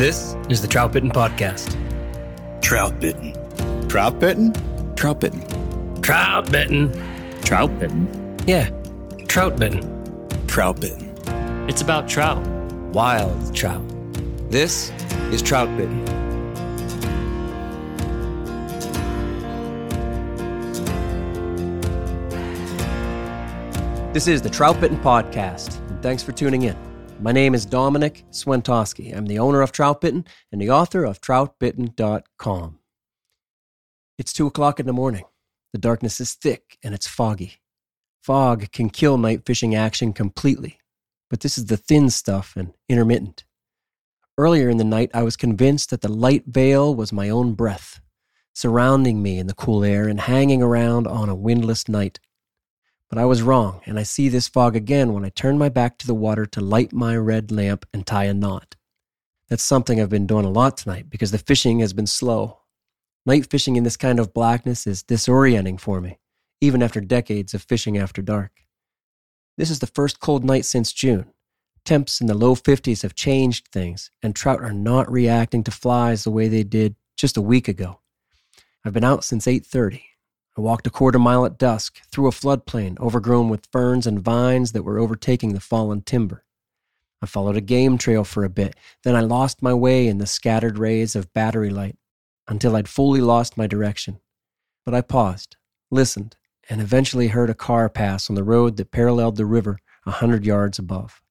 This is the Trout Bitten Podcast. Trout bitten. Trout bitten? Trout bitten. Trout Bitten. Trout bitten. Yeah, Trout Bitten. Trout bitten. It's about trout. Wild trout. This is Trout bitten. This is the Trout Bitten Podcast, and thanks for tuning in. My name is Domenick Swentosky. I'm the owner of Troutbitten and the author of TroutBitten.com. It's 2 o'clock in the morning. The darkness is thick and it's foggy. Fog can kill night fishing action completely, but this is the thin stuff and intermittent. Earlier in the night, I was convinced that the light veil was my own breath, surrounding me in the cool air and hanging around on a windless night. But I was wrong, and I see this fog again when I turn my back to the water to light my red lamp and tie a knot. That's something I've been doing a lot tonight because the fishing has been slow. Night fishing in this kind of blackness is disorienting for me, even after decades of fishing after dark. This is the first cold night since June. Temps in the low 50s have changed things, and trout are not reacting to flies the way they did just a week ago. I've been out since 8:30. I walked a quarter mile at dusk through a floodplain overgrown with ferns and vines that were overtaking the fallen timber. I followed a game trail for a bit, then I lost my way in the scattered rays of battery light until I'd fully lost my direction. But I paused, listened, and eventually heard a car pass on the road that paralleled the river a hundred yards above.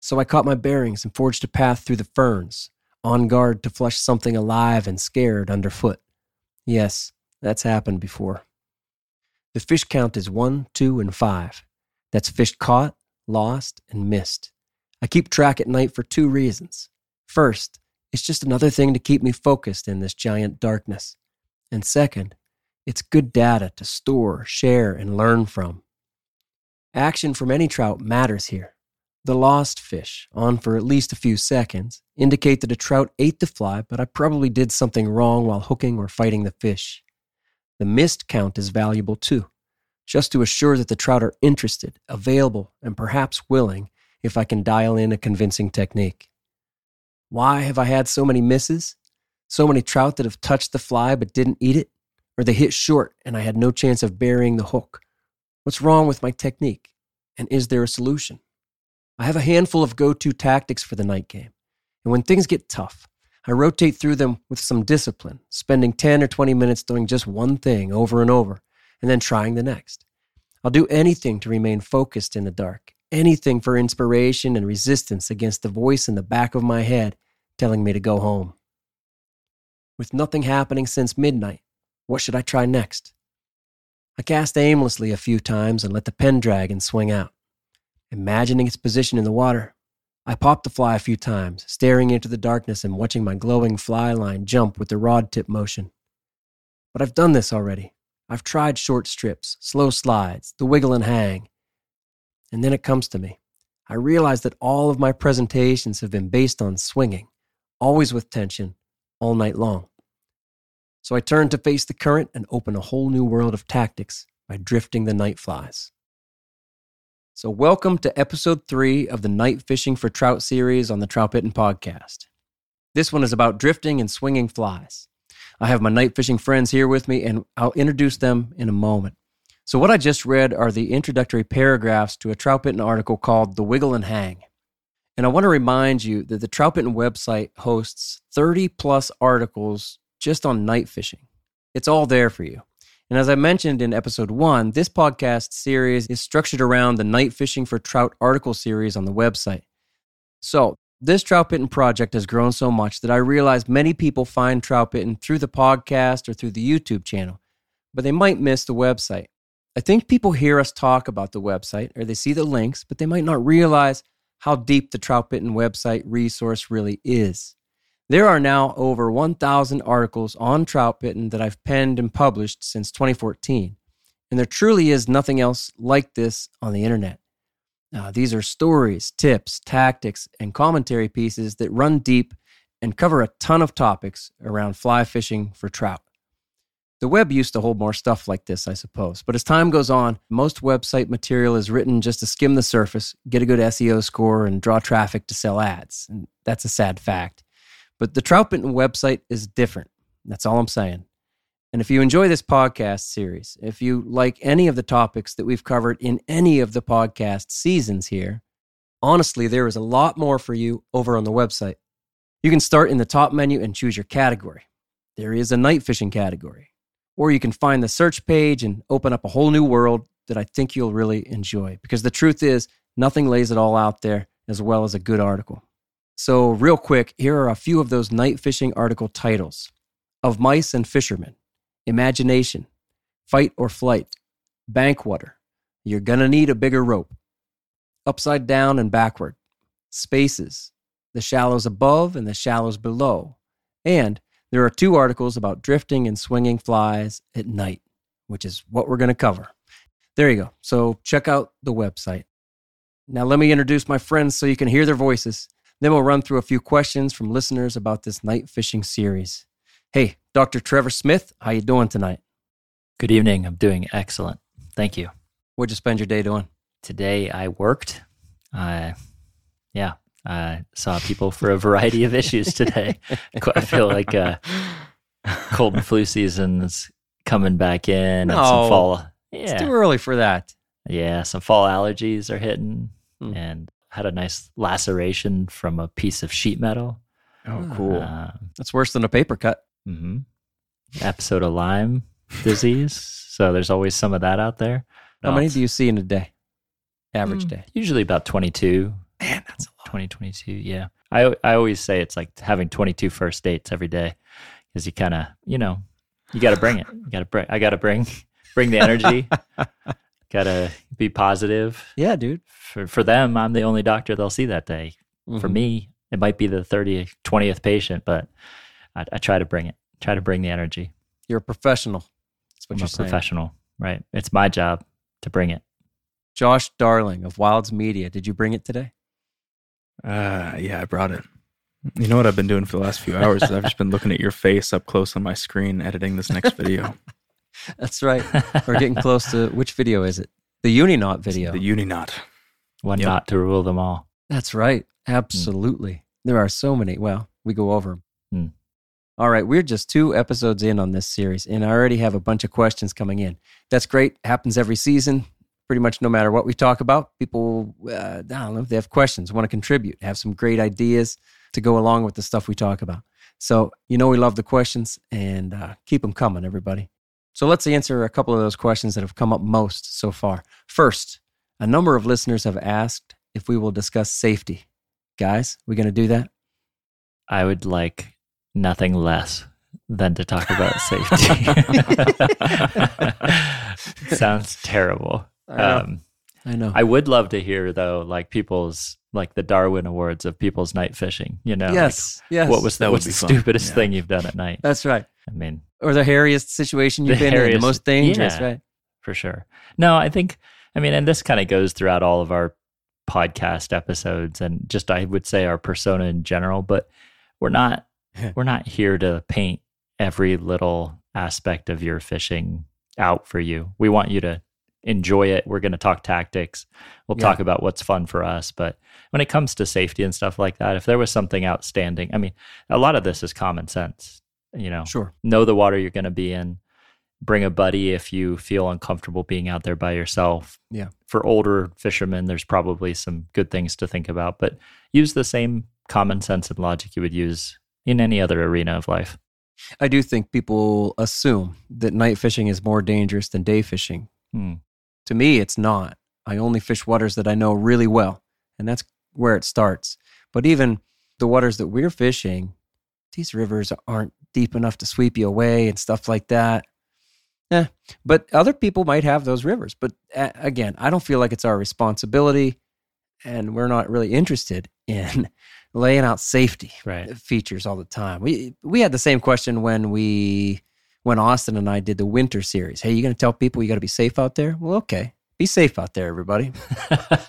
So I caught my bearings and forged a path through the ferns, on guard to flush something alive and scared underfoot. Yes, that's happened before. The fish count is one, two, and five. That's fish caught, lost, and missed. I keep track at night for two reasons. First, it's just another thing to keep me focused in this giant darkness. And second, it's good data to store, share, and learn from. Action from any trout matters here. The lost fish, on for at least a few seconds, indicate that a trout ate the fly, but I probably did something wrong while hooking or fighting the fish. The missed count is valuable too, just to assure that the trout are interested, available, and perhaps willing if I can dial in a convincing technique. Why have I had so many misses? So many trout that have touched the fly but didn't eat it? Or they hit short and I had no chance of burying the hook? What's wrong with my technique? And is there a solution? I have a handful of go to tactics for the night game. And when things get tough, I rotate through them with some discipline, spending 10 or 20 minutes doing just one thing over and over, and then trying the next. I'll do anything to remain focused in the dark, anything for inspiration and resistance against the voice in the back of my head telling me to go home. With nothing happening since midnight, what should I try next? I cast aimlessly a few times and let the Pendragon swing out. Imagining its position in the water, I popped the fly a few times, staring into the darkness and watching my glowing fly line jump with the rod tip motion. But I've done this already. I've tried short strips, slow slides, the wiggle and hang. And then it comes to me. I realize that all of my presentations have been based on swinging, always with tension, all night long. So I turn to face the current and open a whole new world of tactics by drifting the night flies. So, welcome to episode three of the Night Fishing for Trout series on the Trout Bitten podcast. This one is about drifting and swinging flies. I have my night fishing friends here with me, and I'll introduce them in a moment. So, what I just read are the introductory paragraphs to a Trout Bitten article called The Wiggle and Hang. And I want to remind you that the Trout Bitten website hosts 30 plus articles just on night fishing. It's all there for you. And as I mentioned in episode one, this podcast series is structured around the Night Fishing for Trout article series on the website. So, this Trout Bitten project has grown so much that I realize many people find Trout Bitten through the podcast or through the YouTube channel, but they might miss the website. I think people hear us talk about the website or they see the links, but they might not realize how deep the Trout Bitten website resource really is. There are now over 1,000 articles on trout bitten that I've penned and published since 2014, and there truly is nothing else like this on the internet. Uh, these are stories, tips, tactics, and commentary pieces that run deep and cover a ton of topics around fly fishing for trout. The web used to hold more stuff like this, I suppose, but as time goes on, most website material is written just to skim the surface, get a good SEO score, and draw traffic to sell ads. And that's a sad fact. But the Trout Bitten website is different. That's all I'm saying. And if you enjoy this podcast series, if you like any of the topics that we've covered in any of the podcast seasons here, honestly, there is a lot more for you over on the website. You can start in the top menu and choose your category. There is a night fishing category. Or you can find the search page and open up a whole new world that I think you'll really enjoy. Because the truth is, nothing lays it all out there as well as a good article. So, real quick, here are a few of those night fishing article titles. Of Mice and Fishermen, Imagination, Fight or Flight, Bankwater, You're Gonna Need a Bigger Rope, Upside Down and Backward, Spaces, The Shallows Above and the Shallows Below, and there are two articles about drifting and swinging flies at night, which is what we're going to cover. There you go. So check out the website. Now, let me introduce my friends so you can hear their voices. Then we'll run through a few questions from listeners about this night fishing series. Hey, Dr. Trevor Smith, how you doing tonight? Good evening. I'm doing excellent. Thank you. What'd you spend your day doing? Today I worked. I, yeah, I saw people for a variety of issues today. I feel like uh, cold and flu season is coming back in, No, and some fall. It's too early for that. yeah, some fall allergies are hitting, Hmm. and had a nice laceration from a piece of sheet metal. Oh, cool. Um, That's worse than a paper cut. hmm Episode of Lyme disease. So there's always some of that out there. How No, many do you see in a day? Average Mm, day. Usually about 22. Man, that's a lot. 2022 yeah i i always say it's like having 22 first dates every day because you kind of you know you got to bring it you got to bring i got to bring bring the energy got to be positive Yeah, dude. for for them i'm the only doctor they'll see that day for Mhm. me it might be the 30th 20th patient but I, I try to bring it try to bring the energy You're a professional. That's what i'm you're a saying. professional right it's my job to bring it Josh Darling of Wilds Media. Did you bring it today? Uh, yeah, I brought it. You know what I've been doing for the last few hours? is I've just been looking at your face up close on my screen, editing this next video. That's right. We're getting close to which video is it? The Uniknot video. The Uniknot. one Yep. not to rule them all That's right. Absolutely. There are so many. Well, we go over them. Hmm. All right. We're just two episodes in on this series, and I already have a bunch of questions coming in. That's great. Happens every season. Pretty much no matter what we talk about, people, uh, I don't know, if they have questions, want to contribute, have some great ideas to go along with the stuff we talk about. So, you know, we love the questions and uh, keep them coming, everybody. So, let's answer a couple of those questions that have come up most so far. First, a number of listeners have asked if we will discuss safety. Guys, we going to do that? I would like nothing less than to talk about safety. Sounds terrible. I know. Um, I know. I would love to hear though, like people's like the Darwin Awards of people's night fishing. You know, like, yes. yes. what was the, That what's the stupidest Yeah. thing you've done at night? That's right. I mean, Or the hairiest situation you've The been in, the most dangerous, yeah. right? for sure. No, I think, I mean, and this kind of goes throughout all of our podcast episodes and just I would say our persona in general. But we're not we're not here to paint every little aspect of your fishing out for you. We want you to enjoy it. We're going to talk tactics. We'll Yeah. talk about what's fun for us. But when it comes to safety and stuff like that, if there was something outstanding, I mean, a lot of this is common sense. You know, Sure. know the water you're going to be in. Bring a buddy if you feel uncomfortable being out there by yourself. Yeah. For older fishermen, there's probably some good things to think about, but use the same common sense and logic you would use in any other arena of life. I do think people assume that night fishing is more dangerous than day fishing. Hmm. To me, it's not. I only fish waters that I know really well, and that's where it starts. But even the waters that we're fishing, these rivers aren't deep enough to sweep you away and stuff like that. Eh, but other people might have those rivers. But uh, again, I don't feel like it's our responsibility, and we're not really interested in laying out safety Right. features all the time. We we had the same question when we when Austin and I did the winter series. Hey, you going to tell people you got to be safe out there? Well, okay. Be safe out there, everybody.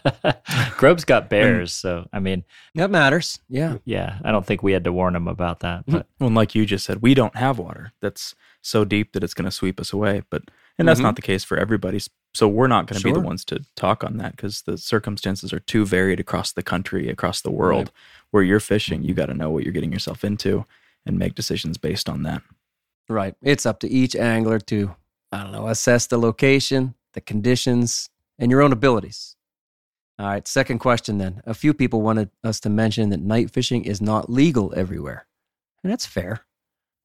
Grove's got bears, so I mean, That matters. Yeah. yeah, I don't think we had to warn him about that. But Well, like you just said, we don't have water that's so deep that it's going to sweep us away. But and that's Mhm. not the case for everybody. So we're not going to be the ones to talk on that because the circumstances are too varied across the country, across the world. Where you're fishing, you got to know what you're getting yourself into and make decisions based on that. Right. It's up to each angler to I don't know, assess the location, the conditions, and your own abilities. All right, second question then. A few people wanted us to mention that night fishing is not legal everywhere. And that's fair.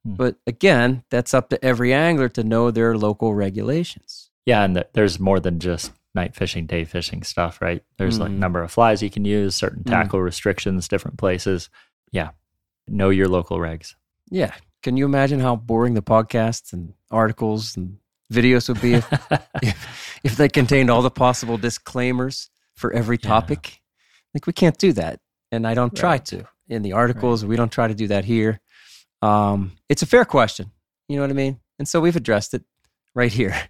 Hmm. But again, that's up to every angler to know their local regulations. yeah, and there's more than just night fishing, day fishing stuff, right? There's like Mhm. number of flies you can use, certain Mm. tackle restrictions, different places. Yeah, know your local regs. Yeah. Can you imagine how boring the podcasts and articles and videos would be if, if, if they contained all the possible disclaimers for every Yeah. topic? Like, we can't do that. And I don't try to. In the articles, we don't try to do that here. Um, it's a fair question. You know what I mean? And so we've addressed it right here.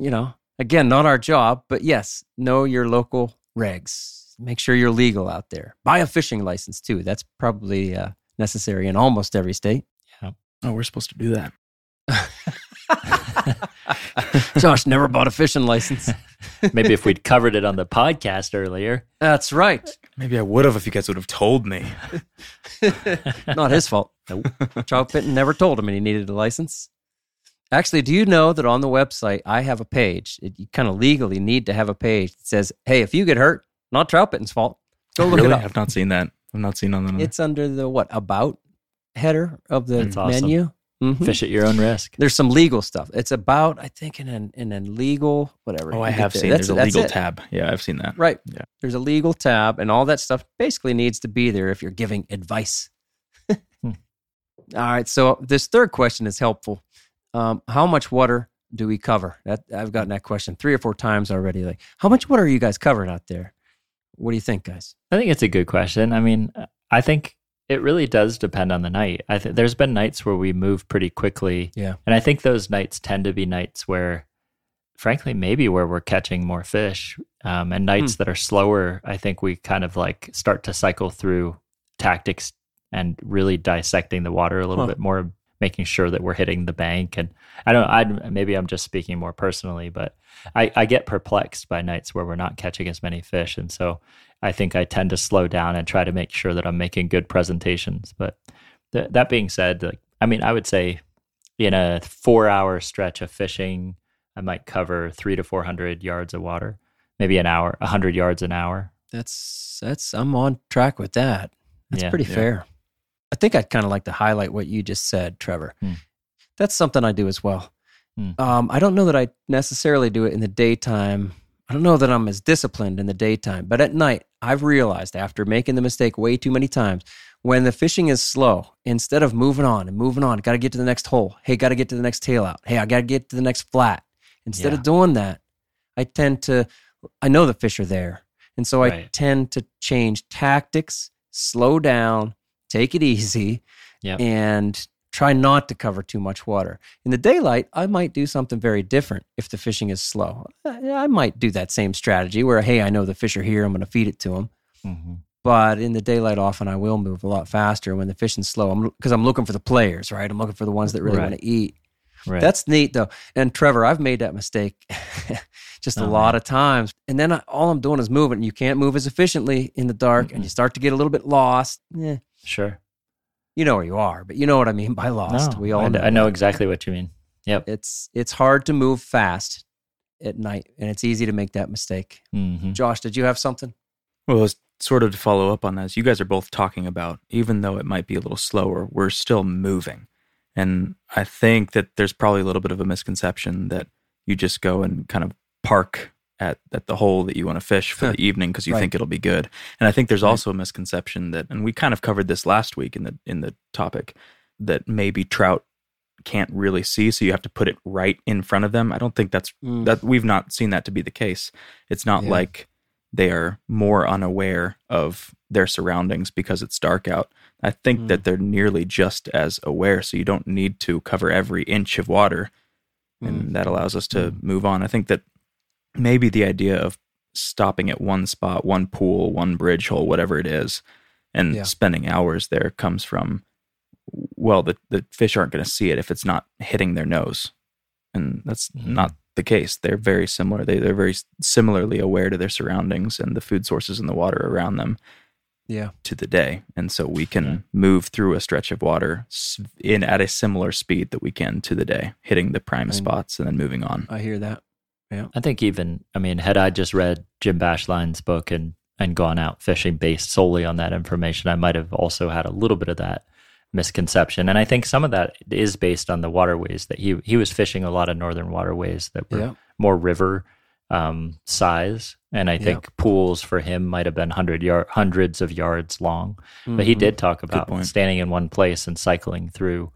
You know, again, not our job, but yes, know your local regs. Make sure you're legal out there. Buy a fishing license too. That's probably uh, necessary in almost every state. Yeah. Oh, we're supposed to do that. Josh never bought a fishing license. Maybe if we'd covered it on the podcast earlier. That's right. Maybe I would have if you guys would have told me. Not his fault. Trout Bitten never told him and he needed a license. Actually, do you know that on the website I have a page? It, you kind of legally need to have a page that says, "Hey, if you get hurt, not Trout Bitten's fault." Go look really? it up. I've not seen that. I've not seen on the. It's under the what about header of the That's awesome. Mhm. Fish at your own risk. There's some legal stuff. It's about, I think, in an in a legal whatever. oh, I have seen. That's- There's a legal tab. Yeah, I've seen that. Right. Yeah. There's a legal tab, and all that stuff basically needs to be there if you're giving advice. Hmm. All right. So this third question is helpful. Um, how much water do we cover? That I've gotten that question three or four times already. Like, how much water are you guys covering out there? What do you think, guys? I think it's a good question. I mean, I think it really does depend on the night. I think there's been nights where we move pretty quickly. Yeah. And I think those nights tend to be nights where, frankly, maybe where we're catching more fish. Um, and nights that are slower, I think we kind of like start to cycle through tactics and really dissecting the water a little Huh. bit more, making sure that we're hitting the bank. And I don't, I maybe I'm just speaking more personally, but I, I get perplexed by nights where we're not catching as many fish. And so I think I tend to slow down and try to make sure that I'm making good presentations. But th- that being said, like, I mean, I would say in a four hour stretch of fishing, I might cover three to 400 yards of water, maybe an hour, 100 yards an hour. That's that's I'm on track with that. That's Yeah. pretty Yeah. I think I'd kind of like to highlight what you just said, Trevor. Hmm. That's something I do as well. Hmm. Um, I don't know that I necessarily do it in the daytime. I don't know that I'm as disciplined in the daytime, but at night, I've realized after making the mistake way too many times, when the fishing is slow, instead of moving on and moving on, got to get to the next hole. Hey, got to get to the next tail out. Hey, I got to get to the next flat. Instead Yeah. of doing that, I tend to, I know the fish are there. And so I tend to change tactics, slow down, take it easy, Yep. and try not to cover too much water. In the daylight, I might do something very different if the fishing is slow. I might do that same strategy where, hey, I know the fish are here, I'm going to feed it to them. hmm But in the daylight, often I will move a lot faster when the fishing's slow. I'm because I'm looking for the players, right? I'm looking for the ones that really Right. want to eat. Right. That's neat though. And Trevor, I've made that mistake just a Oh, lot of times. And then I, all I'm doing is moving. And you can't move as efficiently in the dark, and you start to get a little bit lost. Eh, sure. you know where you are, but you know what I mean by lost. No, we all I, know. I know exactly what you mean. Yep. It's it's hard to move fast at night, and it's easy to make that mistake. hmm Josh, did you have something? Well, it's sort of to follow up on this, you guys are both talking about, even though it might be a little slower, we're still moving. And I think that there's probably a little bit of a misconception that you just go and kind of park at, at the hole that you want to fish for the evening because you Right. think it'll be good. And I think there's also a misconception that, and we kind of covered this last week in the in the topic, that maybe trout can't really see, so you have to put it right in front of them. I don't think that's Mm. that we've not seen that to be the case. It's not Yeah. like they are more unaware of their surroundings because it's dark out. I think Mm. that they're nearly just as aware, so you don't need to cover every inch of water, Mm. and that allows us to move on. I think that maybe the idea of stopping at one spot, one pool, one bridge hole, whatever it is, and Yeah. spending hours there comes from well, the the fish aren't going to see it if it's not hitting their nose, and that's Mhm. not the case. They're very similar. They they're very similarly aware to their surroundings and the food sources in the water around them Yeah. to the day, and so we can Yeah. move through a stretch of water in at a similar speed that we can to the day, hitting the prime And- spots and then moving on. I hear that. I think even I mean, had I just read Jim Bashline's book and and gone out fishing based solely on that information, I might have also had a little bit of that misconception. And I think some of that is based on the waterways that he he was fishing a lot of northern waterways that were Yeah. more river um, size, and I think pools for him might have been hundred yard hundreds of yards long. But he Mhm. did talk about standing in one place and cycling through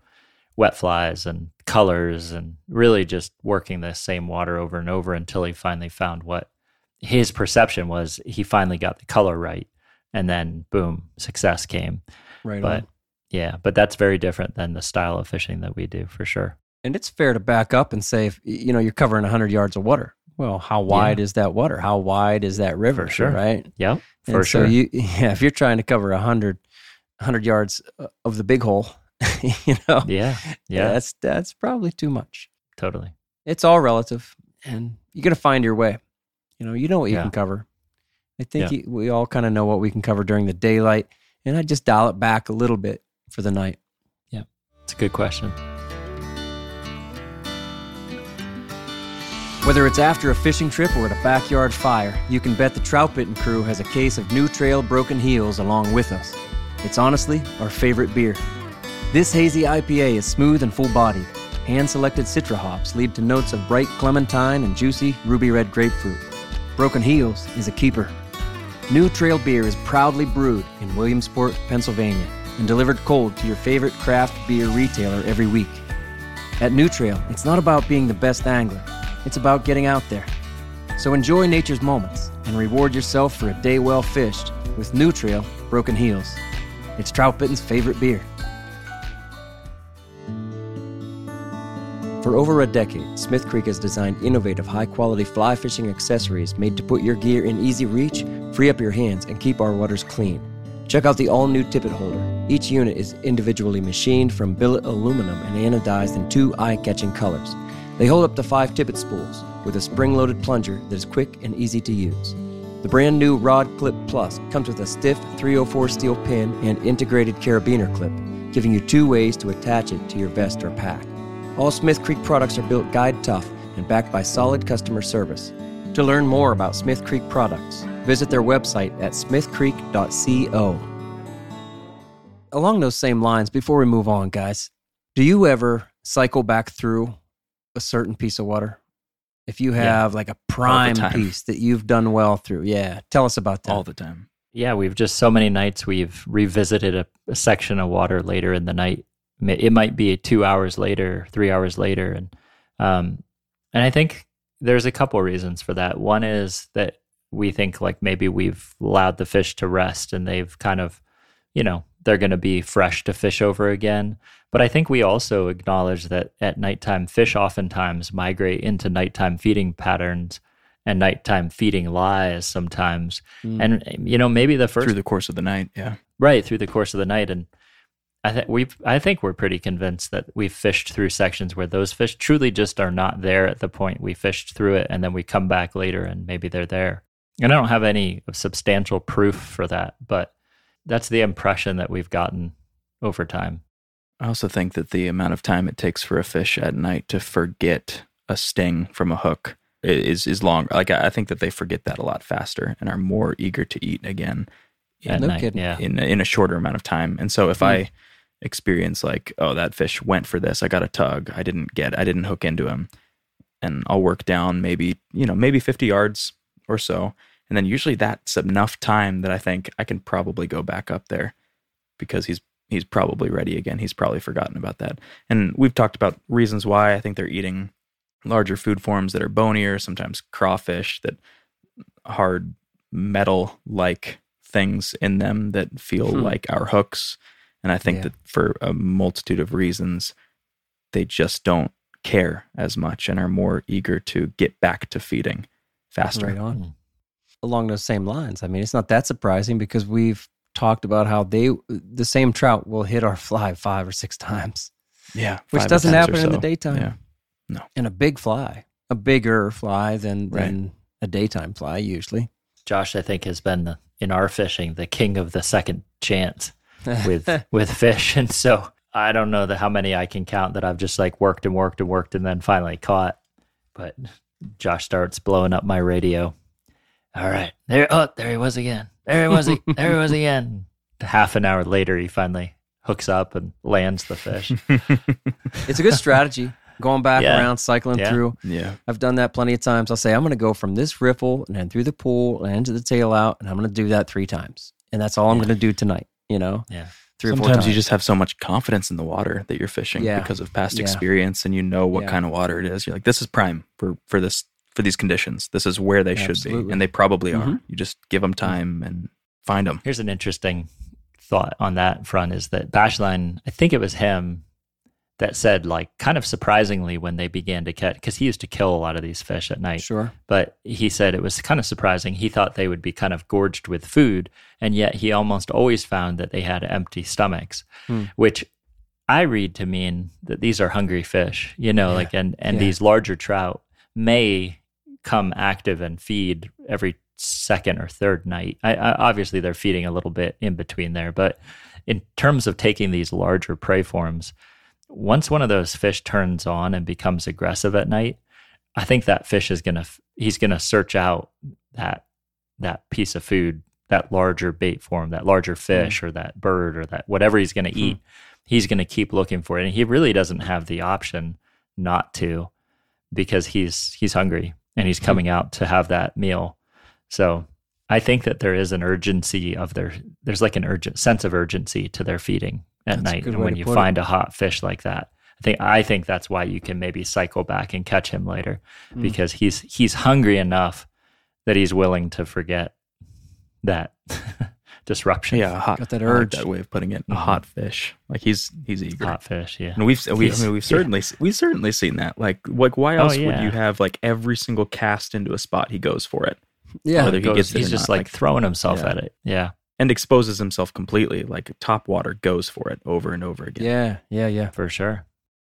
wet flies and colors and really just working the same water over and over until he finally found what his perception was. He finally got the color right. And then boom, success came. Right But on. yeah, but that's very different than the style of fishing that we do for sure. And it's fair to back up and say, if you know, you're covering 100 yards of water. Well, how wide is that water? How wide is that river? For sure. Right. Yep, for and sure. So you, yeah, if you're trying to cover 100, 100 yards uh, of the big hole, you know, yeah, yeah, that's that's probably too much. totally. It's all relative, and you're going to find your way. You know, you know what you Yeah. can cover. I think Yeah. you, we all kind of know what we can cover during the daylight, and I just dial it back a little bit for the night. Yeah. It's a good question. Whether it's after a fishing trip or at a backyard fire, you can bet the Trout Bitten crew has a case of New Trail Broken Heels along with us. It's honestly our favorite beer. This hazy IPA is smooth and full bodied. Hand selected citra hops lead to notes of bright clementine and juicy ruby red grapefruit. Broken Heels is a keeper. New Trail beer is proudly brewed in Williamsport, Pennsylvania, and delivered cold to your favorite craft beer retailer every week. At New Trail, it's not about being the best angler, it's about getting out there. So enjoy nature's moments and reward yourself for a day well fished with New Trail Broken Heels. It's Trout Bitten's favorite beer. For over a decade, Smith Creek has designed innovative, high quality fly fishing accessories made to put your gear in easy reach, free up your hands, and keep our waters clean. Check out the all new tippet holder. Each unit is individually machined from billet aluminum and anodized in two eye catching colors. They hold up to five tippet spools with a spring loaded plunger that is quick and easy to use. The brand new Rod Clip Plus comes with a stiff 304 steel pin and integrated carabiner clip, giving you two ways to attach it to your vest or pack. All Smith Creek products are built guide tough and backed by solid customer service. To learn more about Smith Creek products, visit their website at smithcreek.co. Along those same lines, before we move on, guys, do you ever cycle back through a certain piece of water? If you Yeah. have like a prime piece that you've done well through, yeah, tell us about that. all the time. Yeah, we've just so many nights we've revisited a, a section of water later in the night. It might be two hours later, three hours later, and um, and I think there's a couple reasons for that. One is that we think like maybe we've allowed the fish to rest and they've kind of, you know, they're going to be fresh to fish over again. But I think we also acknowledge that at nighttime, fish oftentimes migrate into nighttime feeding patterns and nighttime feeding lies sometimes. Mm. And you know, maybe the first through the course of the night. Yeah. right through the course of the night and I think we I think we're pretty convinced that we've fished through sections where those fish truly just are not there at the point we fished through it and then we come back later and maybe they're there. And I don't have any substantial proof for that, but that's the impression that we've gotten over time. I also think that the amount of time it takes for a fish at night to forget a sting from a hook is is long. Like I think that they forget that a lot faster and are more eager to eat again At night, yeah. in in a shorter amount of time. And so if Hmm. I experience like, oh, that fish went for this, I got a tug, I didn't get, I didn't hook into him, and I'll work down maybe you know maybe fifty yards or so, and then usually that's enough time that I think I can probably go back up there because he's he's probably ready again. He's probably forgotten about that. And we've talked about reasons why I think they're eating larger food forms that are bonier, sometimes crawfish that hard metal like things in them that feel Hmm. like our hooks. And I think Yeah. that for a multitude of reasons, they just don't care as much and are more eager to get back to feeding faster. Right on. Mm. Along those same lines. I mean, it's not that surprising because we've talked about how they the same trout will hit our fly five or six times, Yeah. which doesn't attempts or happen in the daytime. Yeah. And a big fly, a bigger fly than Right. than a daytime fly usually. Josh, I think, has been the, in our fishing the king of the second chance with with fish, and so I don't know that how many I can count that I've just like worked and worked and worked and then finally caught. But Josh starts blowing up my radio. All right, there, oh, there he was again. There he was. there he was again. Half an hour later, he finally hooks up and lands the fish. it's a good strategy. Going back Yeah. around, cycling Yeah. through. yeah. I've done that plenty of times. I'll say I'm going to go from this riffle and then through the pool and into the tail out, and I'm going to do that three times, and that's all I'm going to do tonight. You know, Yeah. three or four Sometimes times. you just have so much confidence in the water that you're fishing Yeah. because of past Yeah. experience and you know what Yeah. kind of water it is. You're like, this is prime for, for this for these conditions. This is where they should Absolutely. be. And they probably are. Mhm. You just give them time and find them. Here's an interesting thought on that front is that Bashline, I think it was him that said, like, kind of surprisingly when they began to catch, because he used to kill a lot of these fish at night. sure. But he said it was kind of surprising. He thought they would be kind of gorged with food, and yet he almost always found that they had empty stomachs, Hmm. which I read to mean that these are hungry fish, you know, Yeah. like, and, and Yeah. these larger trout may come active and feed every second or third night. I, I, obviously, they're feeding a little bit in between there, but in terms of taking these larger prey forms, once one of those fish turns on and becomes aggressive at night, I think that fish is gonna he's gonna search out that that piece of food, that larger bait form, that larger hmm. fish or that bird or that whatever he's gonna hmm. eat. He's gonna keep looking for it, and he really doesn't have the option not to because he's he's hungry and he's hmm. coming out to have that meal. So I think that there is an urgency of their there's like an urgent sense of urgency to their feeding at That's night. And when you put it. find a hot fish like that, I think I think that's why you can maybe cycle back and catch him later Mm. because he's he's hungry enough that he's willing to forget that disruption. Yeah, a hot. Got that I like urge. that way of putting it. A Mhm. hot fish. Like he's he's eager. hot fish. Yeah. And we've we, I mean, we've yeah. certainly we've certainly seen that. Like like why Oh, else would you have like every single cast into a spot he goes for it Yeah. Whether he Goes- gets it he's or just not, like, like- throwing himself Yeah. at it. Yeah. And exposes himself completely. Like top water goes for it over and over again. Yeah. Yeah. Yeah. For sure.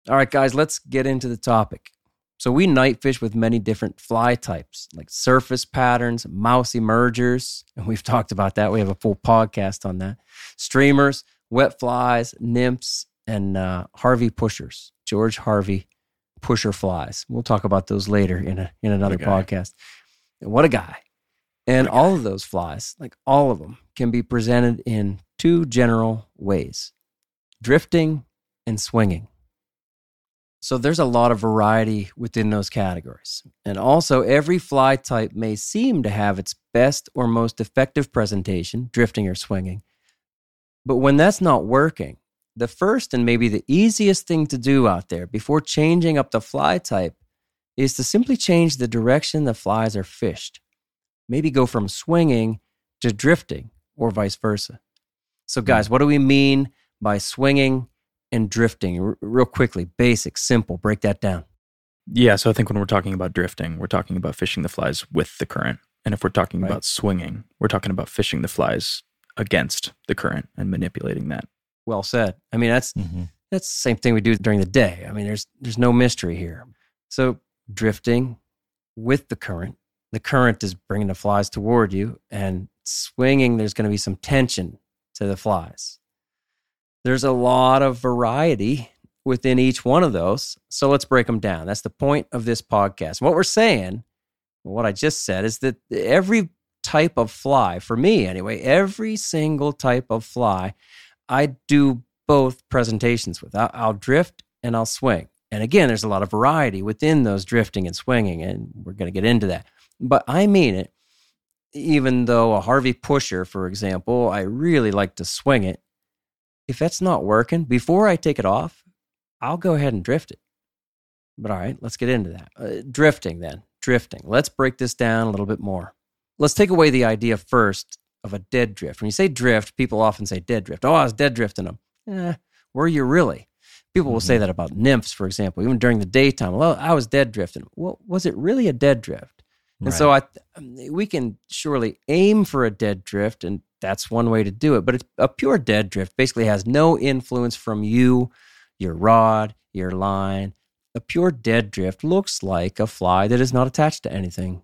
All right, guys, let's get into the topic. So we night fish with many different fly types, like surface patterns, mouse emergers, and we've talked about that. We have a full podcast on that. Streamers, wet flies, nymphs, and uh, Harvey pushers, George Harvey pusher flies. We'll talk about those later in a in another guy. podcast. What a guy! And What a all of those flies, like all of them, can be presented in two general ways: drifting and swinging. So there's a lot of variety within those categories. And also, every fly type may seem to have its best or most effective presentation, drifting or swinging. But when that's not working, the first and maybe the easiest thing to do out there before changing up the fly type is to simply change the direction the flies are fished. Maybe go from swinging to drifting or vice versa. So, guys, what do we mean by swinging and drifting? R- real quickly, basic, simple, break that down. Yeah, so I think when we're talking about drifting, we're talking about fishing the flies with the current. And if we're talking Right. about swinging, we're talking about fishing the flies against the current and manipulating that. Well said. I mean, that's Mm-hmm. that's the same thing we do during the day. I mean, there's there's no mystery here. So drifting with the current, the current is bringing the flies toward you, and swinging. There's going to be some tension to the flies. There's a lot of variety within each one of those. So let's break them down. That's the point of this podcast. What we're saying, what I just said, is that every type of fly, for me anyway, every single type of fly, I do both presentations with. I'll, drift and I'll swing. And again, there's a lot of variety within those drifting and swinging, and we're going to get into that. But I mean it, even though a Harvey pusher, for example, I really like to swing it. If that's not working, before I take it off, I'll go ahead and drift it. But all right, let's get into that. Uh, drifting then, drifting. Let's break this down a little bit more. Let's take away the idea first of a dead drift. When you say drift, people often say dead drift. Oh, I was dead drifting them. Eh, were you really? People will say that about nymphs, for example, even during the daytime. Well, I was dead drifting. Well, was it really a dead drift? And so I, we can surely aim for a dead drift, and that's one way to do it. But it's, a pure dead drift basically has no influence from you, your rod, your line. A pure dead drift looks like a fly that is not attached to anything.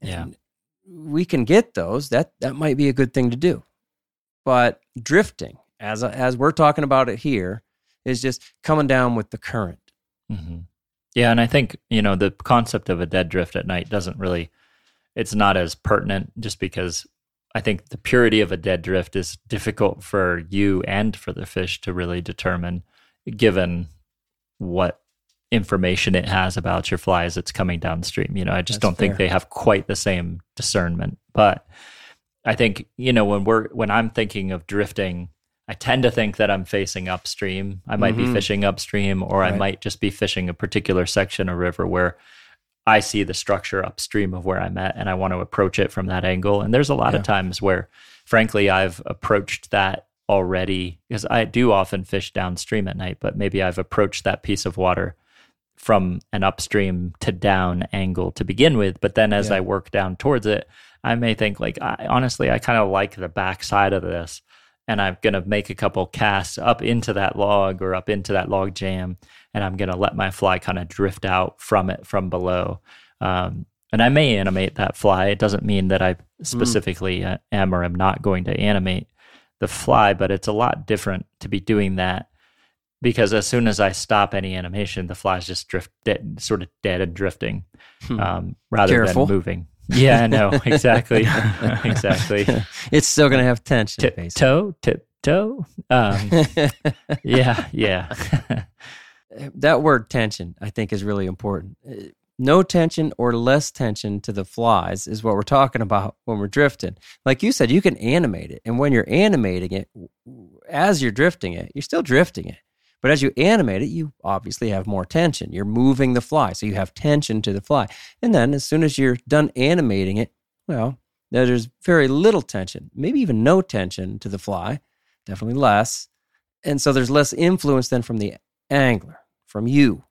Yeah. And we can get those. That that might be a good thing to do. But drifting, as as we're talking about it here, is just coming down with the current. hmm Yeah, and I think you know the concept of a dead drift at night doesn't really. It's not as pertinent just because I think the purity of a dead drift is difficult for you and for the fish to really determine, given what information it has about your fly as it's coming downstream. You know, I just That's don't think they have quite the same discernment. But I think you know when we're when I'm thinking of drifting, I tend to think that I'm facing upstream. I might Mhm. be fishing upstream, or I might just be fishing a particular section of river where I see the structure upstream of where I'm at, and I want to approach it from that angle. And there's a lot Yeah. of times where, frankly, I've approached that already because I do often fish downstream at night, but maybe I've approached that piece of water from an upstream to down angle to begin with. But then as Yeah. I work down towards it, I may think like, I, honestly, I kind of like the backside of this, and I'm gonna make a couple casts up into that log or up into that log jam, and I'm gonna let my fly kind of drift out from it from below. Um, and I may animate that fly. It doesn't mean that I specifically uh, am or am not going to animate the fly, but it's a lot different to be doing that because as soon as I stop any animation, the fly's just drift dead, sort of dead and drifting, Hmm. um, rather Careful. than moving. Yeah, I know exactly, exactly. it's still going to have tension. Tip basically. toe, tip toe. Um, yeah, yeah, that word tension, I think, is really important. Uh, No tension or less tension to the flies is what we're talking about when we're drifting. Like you said, you can animate it. And when you're animating it, as you're drifting it, you're still drifting it. But as you animate it, you obviously have more tension. You're moving the fly. So you have tension to the fly. And then as soon as you're done animating it, well, there's very little tension, maybe even no tension to the fly, definitely less. And so there's less influence then from the angler, from you.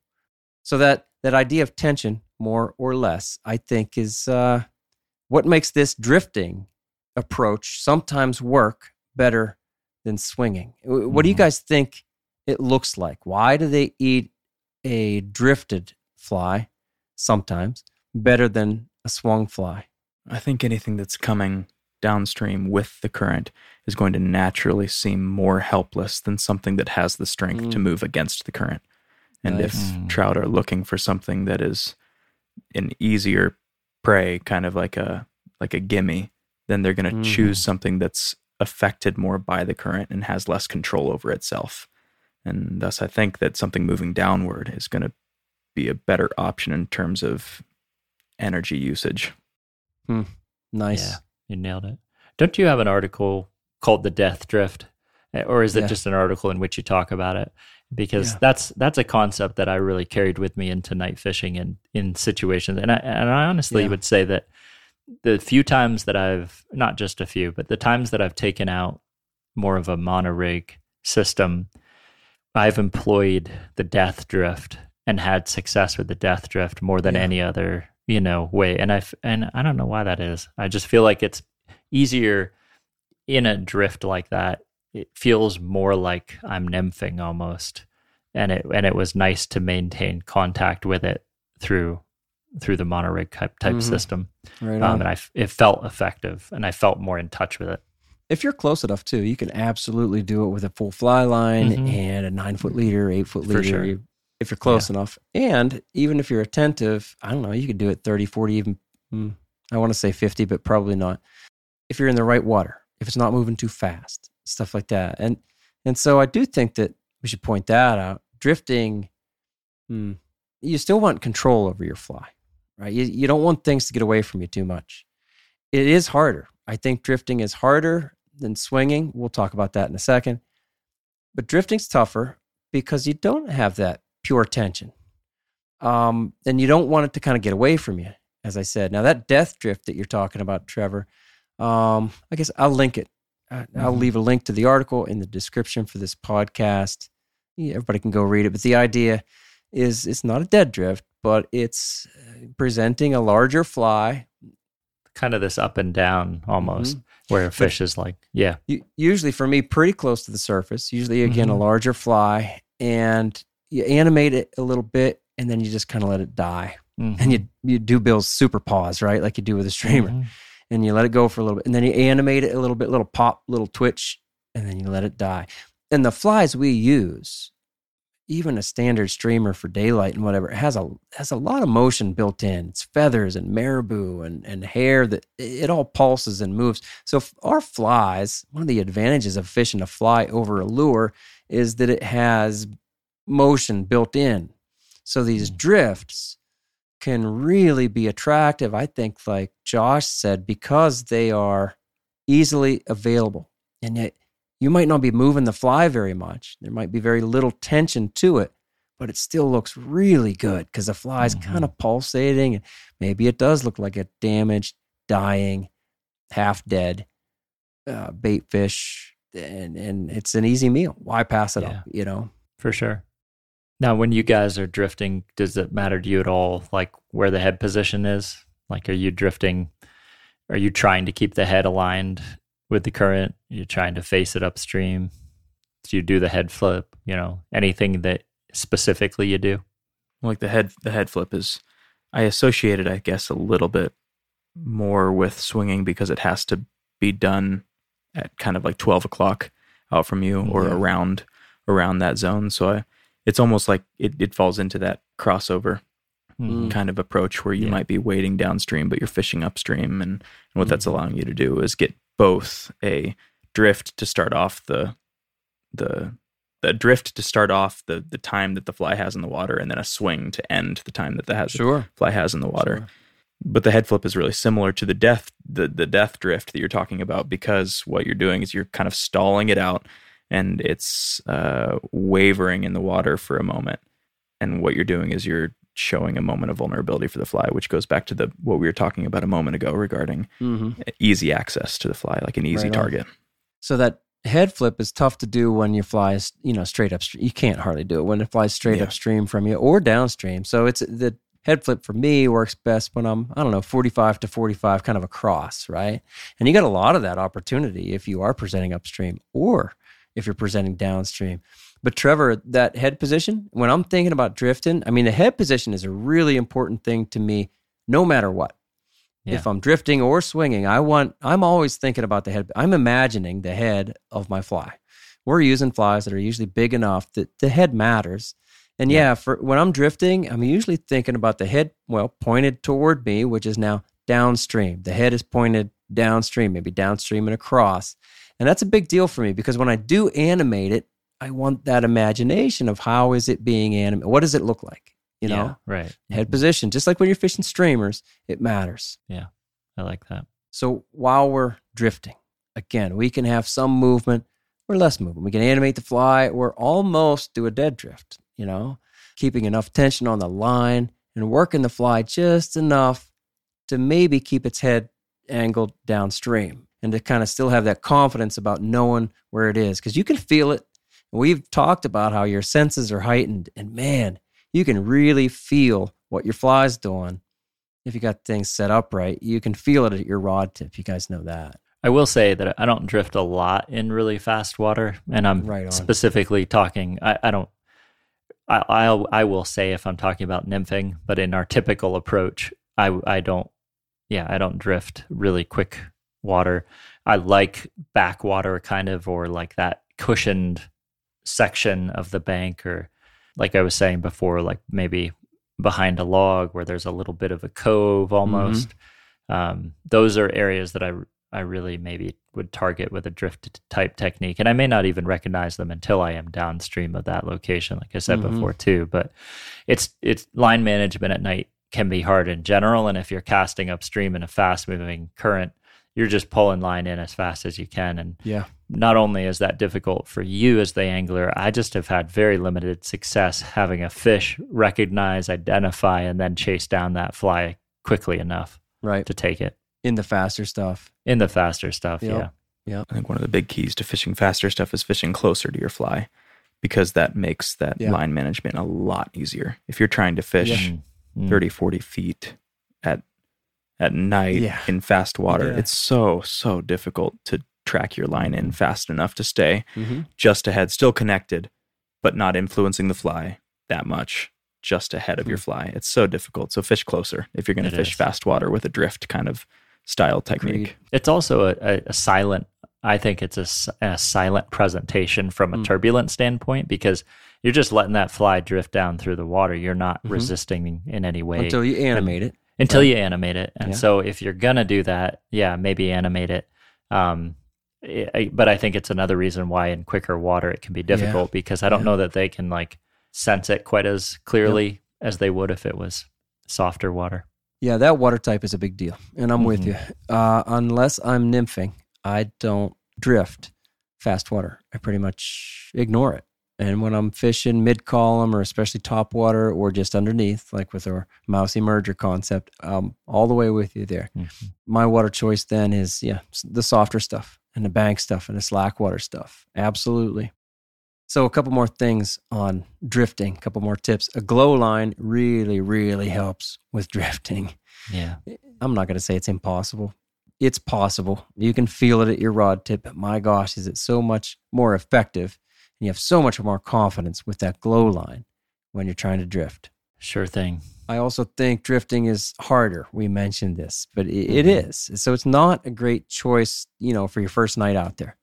So that that idea of tension, more or less, I think is uh, what makes this drifting approach sometimes work better than swinging. What do you Mhm. guys think it looks like? Why do they eat a drifted fly sometimes better than a swung fly? I think anything that's coming downstream with the current is going to naturally seem more helpless than something that has the strength to Mm. move against the current. And Nice. if Mm. trout are looking for something that is an easier prey, kind of like a like a gimme, then they're going to Mhm. choose something that's affected more by the current and has less control over itself. And thus, I think that something moving downward is going to be a better option in terms of energy usage. Nice. yeah. You nailed it. Don't you have an article called "The Death Drift," Eh, or is it Yeah. just an article in which you talk about it? Because Yeah. that's that's a concept that I really carried with me into night fishing and in situations, and I and I honestly Yeah. would say that the few times that I've not just a few, but the times that I've taken out more of a monorig system, I've employed the death drift and had success with the death drift more than Yeah. any other you know way and i and i don't know why that is i just feel like it's easier in a drift like that it feels more like i'm nymphing almost and it and it was nice to maintain contact with it through through the monorig type type Mhm. system Right um, on. and i it felt effective and i felt more in touch with it if you're close enough too, you can absolutely do it with a full fly line Mhm. and a nine foot leader, eight foot For leader. sure. you- If you're close enough. And even if you're attentive, I don't know, you could do it 30, 40, even, mm, I want to say 50, but probably not. If you're in the right water, if it's not moving too fast, stuff like that. And, and so I do think that we should point that out. Drifting, hmm, you still want control over your fly, right? You, you don't want things to get away from you too much. It is harder. I think drifting is harder than swinging. We'll talk about that in a second. But drifting's tougher because you don't have that pure tension. Um, and you don't want it to kind of get away from you, as I said. Now, that death drift that you're talking about, Trevor, um, I guess I'll link it. I'll Mhm. leave a link to the article in the description for this podcast. Everybody can go read it. But the idea is it's not a dead drift, but it's uh, presenting a larger fly kind of this up and down almost Mm-hmm. Where a fish is like yeah. usually for me pretty close to the surface usually again a Mhm. larger fly and you animate it a little bit and then you just kind of let it die. And you you do bill's stupid pause right like you do with a streamer. Mhm. and you let it go for a little bit and then you animate it a little bit little pop little twitch and then you let it die. And the flies we use even a standard streamer for daylight and whatever it has a has a lot of motion built in. It's feathers and marabou and and hair that it all pulses and moves. So our flies one of the advantages of fishing a fly over a lure is that it has motion built in. So these hmm. drifts can really be attractive i think like josh said because they are easily available. And yet you might not be moving the fly very much. There might be very little tension to it but it still looks really good because the fly's Mhm. kind of pulsating and maybe it does look like a damaged dying half dead uh, bait fish and and it's an easy meal. Why pass it Yeah. up you know? For sure. Now when you guys are drifting does it matter to you at all like where the head position is? Like are you drifting are you trying to keep the head aligned with the current you're trying to face it upstream do you do the head flip you know anything that specifically you do like the head the head flip is i associate it i guess a little bit more with swinging because it has to be done at kind of like 12 o'clock out from you or Yeah. around around that zone so I, it's almost like it, it falls into that crossover Mm. kind of approach where you Yeah. might be wading downstream but you're fishing upstream and, and what that's Mhm. allowing you to do is get both a drift to start off the the the drift to start off the the time that the fly has in the water and then a swing to end the time that the has, sure. fly has in the water. But the head flip is really similar to the death the the death drift that you're talking about because what you're doing is you're kind of stalling it out and it's uh, wavering in the water for a moment. And what you're doing is you're showing a moment of vulnerability for the fly which goes back to the what we were talking about a moment ago regarding hmm easy access to the fly like an easy Right on. target So that head flip is tough to do when you fly, s- you know, straight upstream. You can't hardly do it when it flies straight Yeah. upstream from you or downstream. So it's the head flip for me works best when I'm, I don't know, 45 to 45 kind of across, right? And you got a lot of that opportunity if you are presenting upstream or if you're presenting downstream. But Trevor, that head position, when I'm thinking about drifting, I mean, the head position is a really important thing to me no matter what. Yeah. If I'm drifting or swinging, I want I'm always thinking about the head. I'm imagining the head of my fly. We're using flies that are usually big enough that the head matters. And yeah, for when I'm drifting, I'm usually thinking about the head well pointed toward me, which is now downstream. The head is pointed downstream, maybe downstream and across. And that's a big deal for me because when I do animate it, I want that imagination of how is it being animated? What does it look like? You know, Yeah, right head mm-hmm. position. Just like when you're fishing streamers, it matters. Yeah, I like that So while we're drifting, again, we can have some movement or less movement. We can animate the fly or almost do a dead drift, you know, keeping enough tension on the line and working the fly just enough to maybe keep its head angled downstream and to kind of still have that confidence about knowing where it is because you can feel it. We've talked about how your senses are heightened and man, you can really feel what your fly's doing. If you got things set up right, you can feel it at your rod tip. You guys know that. I will say that I don't drift a lot in really fast water, and I'm Right specifically talking. I, I don't. I I'll, I will say if I'm talking about nymphing, but in our typical approach, I I don't. Yeah, I don't drift really quick water. I like backwater kind of, or like that cushioned section of the bank, or like I was saying before, like maybe behind a log where there's a little bit of a cove almost. Um, those are areas that I I really maybe would target with a drift type technique, and I may not even recognize them until I am downstream of that location, like I said Mhm. before too. But it's it's line management at night can be hard in general, and if you're casting upstream in a fast moving current, you're just pulling line in as fast as you can, and Yeah. not only is that difficult for you as the angler, I just have had very limited success having a fish recognize, identify, and then chase down that fly quickly enough Right. to take it In the faster stuff. in the faster stuff. Yep. Yeah. I think one of the big keys to fishing faster stuff is fishing closer to your fly because that makes that Yeah. line management a lot easier. If you're trying to fish Mm, mm. 30, 40 feet at at night Yeah. in fast water, Yeah. it's so, so difficult to track your line in fast enough to stay Mm-hmm. just ahead, still connected, but not influencing the fly that much just ahead of your fly. It's so difficult. So fish closer if you're going to fish is. fast water with a drift kind of style technique. Agreed. It's also a, a, a silent. I think it's a silent presentation from a Mm. turbulent standpoint because you're just letting that fly drift down through the water. You're not Mhm. resisting in any way Until you animate it. Until Right. you animate it. And Yeah. so if you're gonna do that, yeah, maybe animate it. Um, I- I- but I think it's another reason why in quicker water it can be difficult because I don't Yeah. know that they can like sense it quite as clearly as they would if it was softer water. Yeah, that water type is a big deal. And I'm with Mhm. you. Uh, unless I'm nymphing, I don't drift fast water. I pretty much ignore it. And when I'm fishing mid column or especially top water or just underneath, like with our mousy merger concept, um, all the way with you there. Mhm. My water choice then is, yeah, the softer stuff and the bank stuff and the slack water stuff. Absolutely. So, a couple more things on drifting, a couple more tips. A glow line really, really helps with drifting. Yeah. I'm not going to say it's impossible. It's possible. You can feel it at your rod tip, but my gosh, is it so much more effective? And you have so much more confidence with that glow line when you're trying to drift. Sure thing. I also think drifting is harder. We mentioned this, but it, it Mhm. is. So it's not a great choice, you know, for your first night out there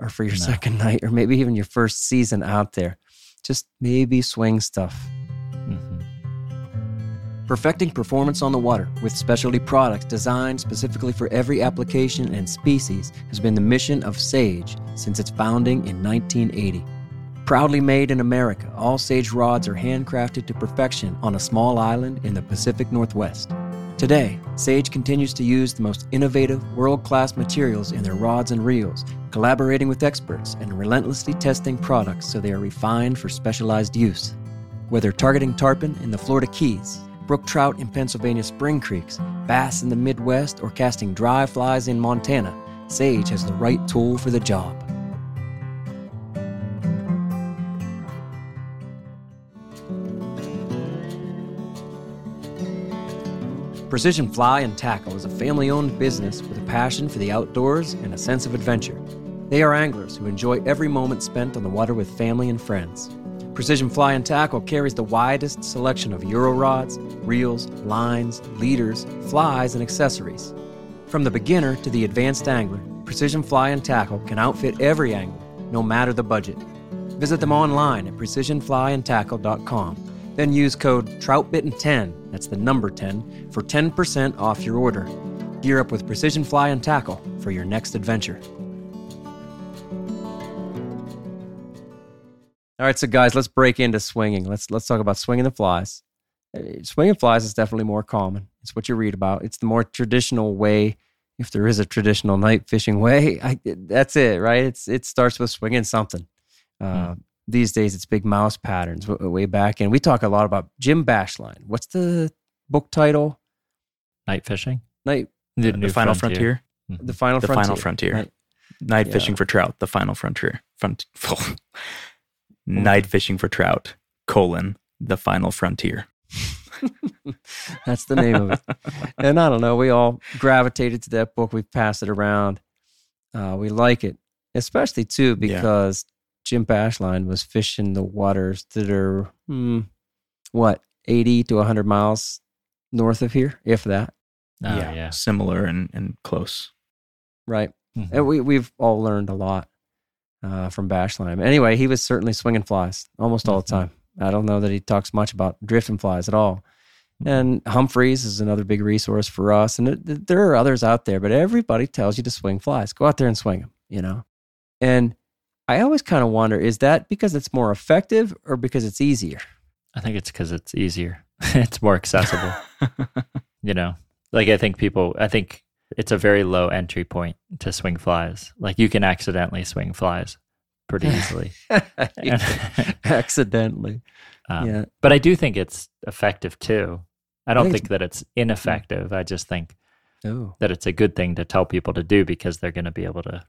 or for your No. second night or maybe even your first season out there. Just maybe swing stuff. Perfecting performance on the water with specialty products designed specifically for every application and species has been the mission of Sage since its founding in 1980. Proudly made in America, all Sage rods are handcrafted to perfection on a small island in the Pacific Northwest. Today, Sage continues to use the most innovative, world class materials in their rods and reels, collaborating with experts and relentlessly testing products so they are refined for specialized use. Whether targeting tarpon in the Florida Keys, brook trout in Pennsylvania spring creeks, bass in the Midwest, or casting dry flies in Montana, Sage has the right tool for the job. Precision Fly and Tackle is a family owned business with a passion for the outdoors and a sense of adventure. They are anglers who enjoy every moment spent on the water with family and friends. Precision Fly and Tackle carries the widest selection of Euro rods, reels, lines, leaders, flies, and accessories. From the beginner to the advanced angler, Precision Fly and Tackle can outfit every angler, no matter the budget. Visit them online at precisionflyandtackle.com. Then use code TROUTBITTEN10, that's the number 10, for 10% off your order. Gear up with Precision Fly and Tackle for your next adventure. All right, so guys, let's break into swinging. Let's let's talk about swinging the flies. Uh, Swinging flies is definitely more common. It's what you read about. It's the more traditional way, if there is a traditional night fishing way. I, that's it, right? It's it starts with swinging something. Uh, These days, it's big mouse patterns. w- Way back, and we talk a lot about Jim Bashline. What's the book title? Night fishing. Night, The, the New final frontier. Mhm. the final The frontier. final frontier. Night- Night Yeah. fishing for trout. The final frontier. Front. Night fishing for trout. Colon. the final frontier. That's the name of it. And I don't know, we all gravitated to that book. We passed it around. Uh, we like it, especially too Yeah. because Jim Bashline was fishing the waters that are hmm, what eighty to hundred miles north of here, if that. Oh, yeah. Similar and, and close. Right. Mhm. And we we've all learned a lot uh, from Bashline. Anyway, he was certainly swinging flies almost all the Mhm. time. I don't know that he talks much about drifting flies at all. And Humphreys is another big resource for us. And th- th- there are others out there, but everybody tells you to swing flies. Go out there and swing them, you know? And I always kind of wonder is that because it's more effective or because it's easier? I think it's because it's easier. it's more accessible. you know, like I think people, I think it's a very low entry point to swing flies. Like you can accidentally swing flies pretty easily. Accidentally. Um, yeah. But I do think it's effective too. I don't think think that it's ineffective. I just think Oh. that it's a good thing to tell people to do because they're going to be able to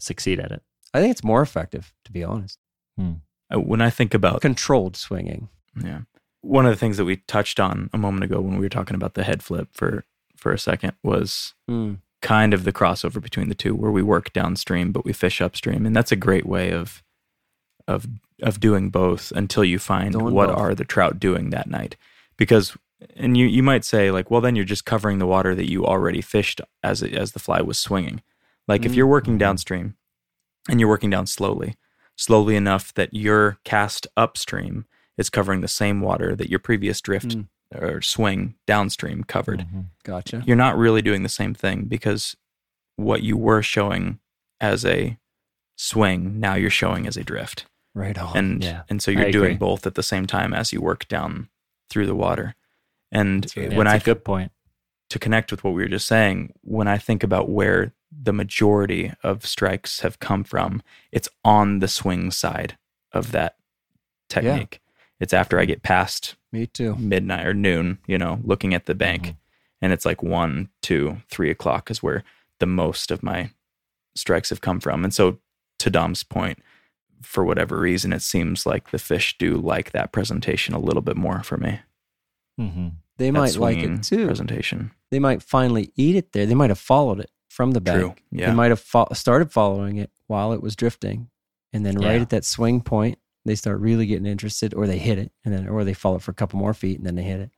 succeed at it. I think it's more effective, to be honest. Uh, when I think about Controlled swinging. Yeah. One of the things that we touched on a moment ago when we were talking about the head flip for for a second was Mm. kind of the crossover between the two where we work downstream but we fish upstream and that's a great way of of of doing both until you find Doing what both. are the trout doing that night because and you you might say like well then you're just covering the water that you already fished as it, as the fly was swinging like if Mm. you're working downstream and you're working down slowly slowly enough that your cast upstream is covering the same water that your previous drift Mm. Or swing downstream covered Mhm. Gotcha. you're not really doing the same thing because what you were showing as a swing now you're showing as a drift Right on. and yeah. and so you're doing agree. both at the same time as you work down through the water and That's when it's i a good point. to connect with what we were just saying when i think about where the majority of strikes have come from it's on the swing side of that technique it's after i get past Me too. midnight or noon, you know, looking at the bank. Mhm. And it's like one, two, three o'clock is where the most of my strikes have come from. And so, to Dom's point, for whatever reason, it seems like the fish do like that presentation a little bit more for me. hmm They That might like it too. Presentation. They might finally eat it there. They might have followed it from the bank. True. Yeah. They might have fo- started following it while it was drifting, and then right at that swing point, they start really getting interested, or they hit it, and then or they follow it for a couple more feet, and then they hit it.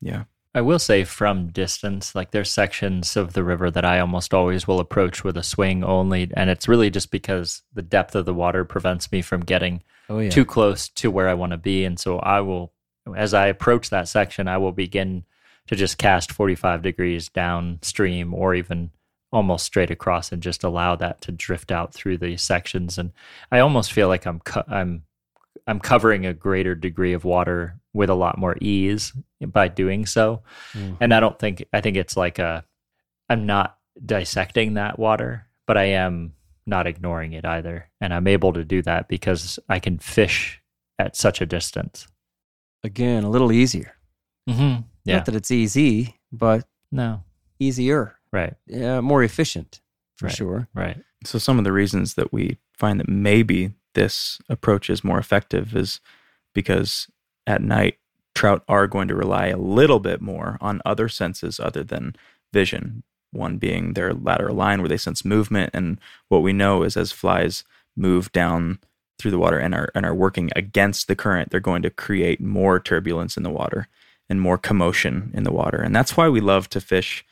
yeah. I will say from distance, like there's sections of the river that I almost always will approach with a swing only. And it's really just because the depth of the water prevents me from getting Oh yeah. too close to where I want to be. And so I will, as I approach that section, I will begin to just cast 45 degrees downstream or even almost straight across and just allow that to drift out through the sections. And I almost feel like I'm, co- I'm, I'm covering a greater degree of water with a lot more ease by doing so. Mhm. And I don't think, I think it's like a, I'm not dissecting that water, but I am not ignoring it either. And I'm able to do that because I can fish at such a distance. Again, a little easier. Mm-hmm. Yeah. Not that it's easy, but no. easier. Right. Yeah, more efficient for Right. sure. Right. So, some of the reasons that we find that maybe this approach is more effective is because at night, trout are going to rely a little bit more on other senses other than vision. One being their lateral line, where they sense movement. And what we know is as flies move down through the water and are, and are working against the current, they're going to create more turbulence in the water and more commotion in the water. And that's why we love to fish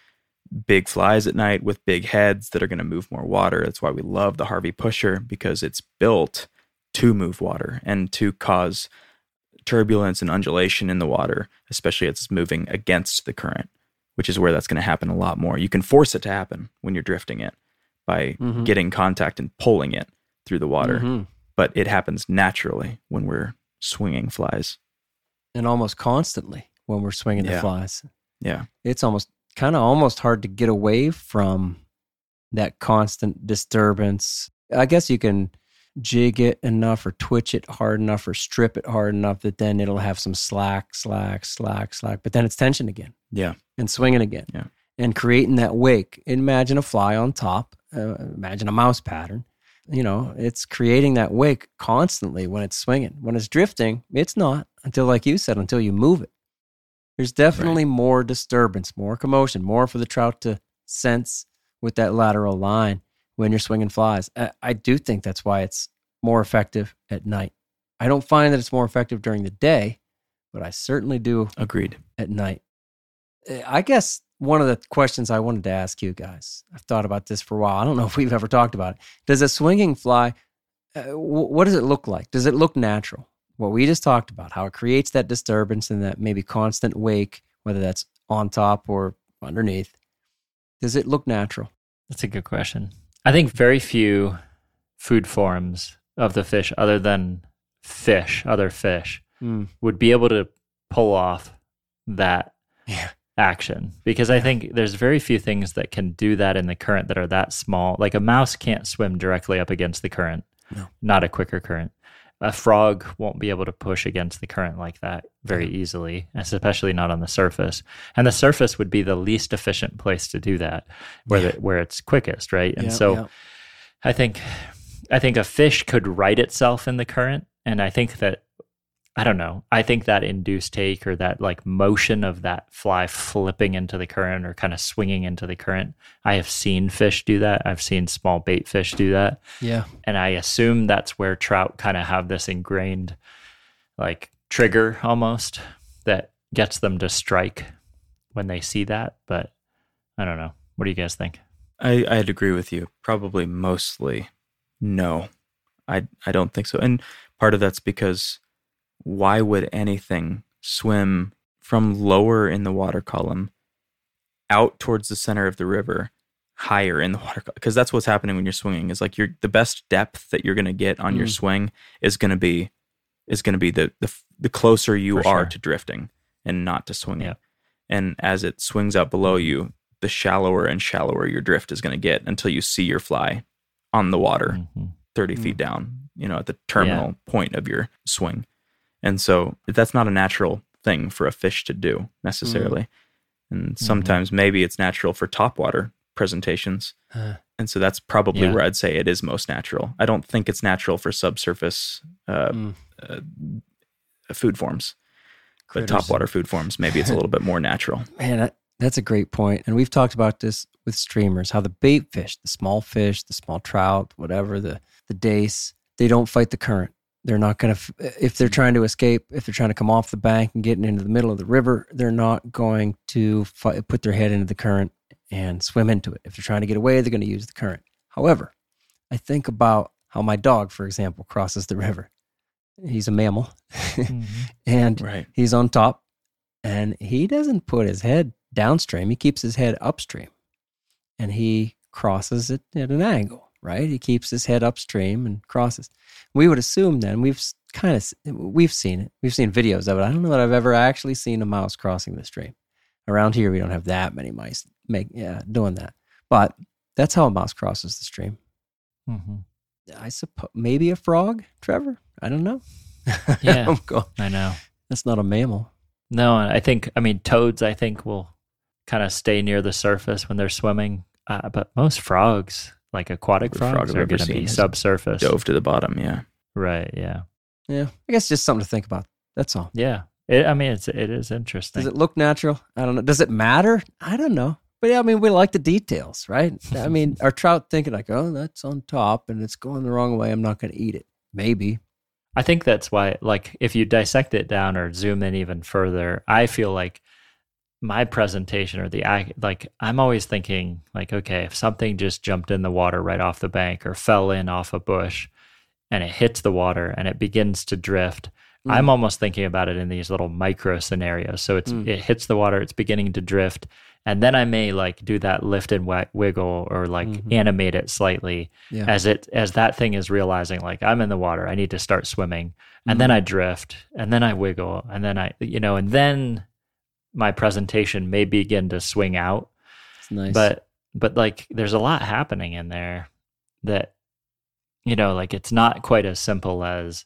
big flies at night with big heads that are going to move more water. That's why we love the Harvey Pusher because it's built to move water and to cause turbulence and undulation in the water, especially as it's moving against the current, which is where that's going to happen a lot more. You can force it to happen when you're drifting it by Mhm. getting contact and pulling it through the water, Mhm. but it happens naturally when we're swinging flies. And almost constantly when we're swinging the Yeah. flies. Yeah. It's almost kind of almost hard to get away from that constant disturbance. I guess you can jig it enough or twitch it hard enough or strip it hard enough that then it'll have some slack, slack, slack, slack. But then it's tension again Yeah. and swinging again Yeah. and creating that wake. Imagine a fly on top. Uh, imagine a mouse pattern. you know, it's creating that wake constantly when it's swinging. When it's drifting, it's not until, like you said, until you move it. There's definitely more disturbance, more commotion, more for the trout to sense with that lateral line when you're swinging flies. I, I do think that's why it's more effective at night. I don't find that it's more effective during the day, but I certainly do Agreed. at night. Uh, I guess one of the questions I wanted to ask you guys, I've thought about this for a while. I don't know if we've ever talked about it. Does a swinging fly, uh, wh- what does it look like? Does it look natural? What we just talked about, how it creates that disturbance and that maybe constant wake, whether that's on top or underneath. Does it look natural? That's a good question. I think very few food forms of the fish, other than fish, other fish, Mm. would be able to pull off that Yeah. action because I think there's very few things that can do that in the current that are that small. Like a mouse can't swim directly up against the current, No. not a quicker current. A frog won't be able to push against the current like that very easily, especially not on the surface. And the surface would be the least efficient place to do that, where Yeah. the, where it's quickest, right? And Yeah, so yeah. I think I think a fish could right itself in the current, and I think that I don't know. I think that induced take or that like motion of that fly flipping into the current or kind of swinging into the current. I have seen fish do that. I've seen small bait fish do that, Yeah. and I assume that's where trout kind of have this ingrained like trigger almost that gets them to strike when they see that. But I don't know. What do you guys think? I, I'd agree with you. Probably mostly no. I I don't think so. And part of that's because why would anything swim from lower in the water column out towards the center of the river higher in the water because that's what's happening when you're swinging is like you're the best depth that you're going to get on your Mm. swing is going to be is going to be the, the the closer you For are sure. to drifting and not to swinging Yeah. and as it swings out below you the shallower and shallower your drift is going to get until you see your fly on the water Mhm. 30 Mm. feet down, you know, at the terminal point of your swing. And so that's not a natural thing for a fish to do necessarily. And sometimes maybe it's natural for topwater presentations. And so that's probably Yeah. where I'd say it is most natural. I don't think it's natural for subsurface uh, mm. uh, food forms, but Critters. topwater food forms, maybe it's a little bit more natural. Man, that, that's a great point. And we've talked about this with streamers, how the bait fish, the small fish, the small trout, whatever, the, the dace, they don't fight the current. They're not going to, if they're trying to escape, if they're trying to come off the bank and getting into the middle of the river, they're not going to fight, put their head into the current and swim into it. If they're trying to get away, they're going to use the current. However, I think about how my dog, for example, crosses the river. He's a mammal mm-hmm. and Right. he's on top and he doesn't put his head downstream. He keeps his head upstream and he crosses it at an angle, right? He keeps his head upstream and crosses. We would assume then we've kind of we've seen it. We've seen videos of it. I don't know that I've ever actually seen a mouse crossing the stream. Around here, we don't have that many mice make yeah doing that, but that's how a mouse crosses the stream. Mhm. I suppose maybe a frog, Trevor. I don't know. Yeah. I know. that's not a mammal. No, I think I mean toads. I think will kind of stay near the surface when they're swimming, uh, but most frogs, like aquatic Every frog frogs, I've are going to be subsurface. Dove to the bottom. Yeah. Right? Yeah. Yeah, I guess just something to think about. That's all. Yeah. It, I mean, it's it is interesting. Does it look natural? I don't know. Does it matter? I don't know. But yeah, I mean, we like the details, right? I mean, our trout thinking like, oh, that's on top and it's going the wrong way. I'm not going to eat it. Maybe. I think that's why, like, if you dissect it down or zoom in even further, I feel like my presentation or the like, I'm always thinking, like, okay, if something just jumped in the water right off the bank or fell in off a bush and it hits the water and it begins to drift, Mm. I'm almost thinking about it in these little micro scenarios. So it's Mm. it hits the water, it's beginning to drift, and then I may like do that lift and wi- wiggle or like Mhm. animate it slightly Yeah. as it as that thing is realizing like I'm in the water, I need to start swimming, and then Mhm. I drift, and then I wiggle, and then I you know, and then my presentation may begin to swing out, It's nice. but but like there's a lot happening in there that you know like it's not quite as simple as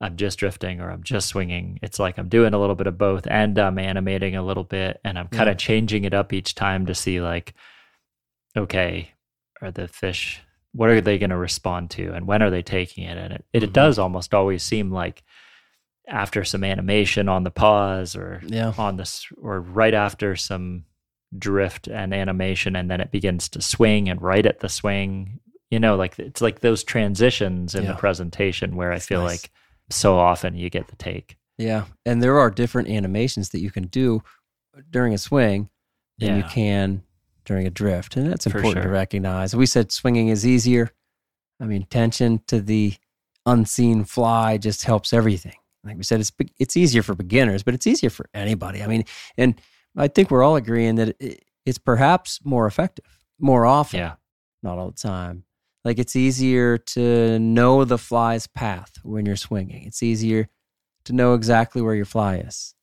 i'm just drifting or i'm just swinging it's like i'm doing a little bit of both and i'm animating a little bit and i'm kind Yeah. of changing it up each time to see like okay are the fish what are they going to respond to and when are they taking it and it, it, Mhm. does almost always seem like after some animation on the pause or Yeah. on this or right after some drift and animation and then it begins to swing and right at the swing you know like it's like those transitions in Yeah. the presentation where i feel nice. like so often you get the take Yeah, and there are different animations that you can do during a swing than you can during a drift, and that's important to recognize. We said swinging is easier. I mean, tension to the unseen fly just helps everything. Like we said, it's it's easier for beginners, but it's easier for anybody. I mean, and I think we're all agreeing that it, it's perhaps more effective, more often, yeah not all the time. Like it's easier to know the fly's path when you're swinging. It's easier to know exactly where your fly is.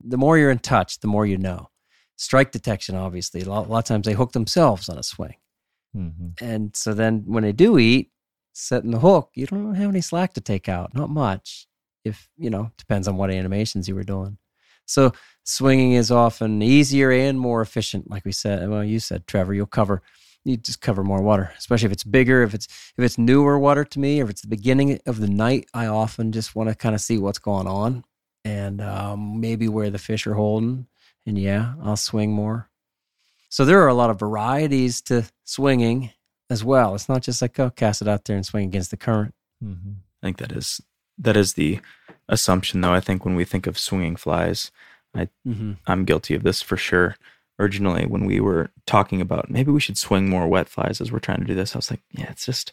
The more you're in touch, the more you know. Strike detection, obviously, a lot, a lot of times they hook themselves on a swing. hmm And so then when they do eat, setting the hook, you don't have any slack to take out, not much. If, you know, depends on what animations you were doing. So swinging is often easier and more efficient, like we said. Well, you said, Trevor, you'll cover, you just cover more water, especially if it's bigger, if it's if it's newer water to me, or if it's the beginning of the night. I often just want to kind of see what's going on and um, maybe where the fish are holding. And yeah, I'll swing more. So there are a lot of varieties to swinging as well. It's not just like oh, cast it out there and swing against the current. hmm I think that is that is the assumption, though. I think when we think of swinging flies, Mm-hmm. I'm guilty of this for sure. Originally, when we were talking about maybe we should swing more wet flies as we're trying to do this, I was like, yeah, it's just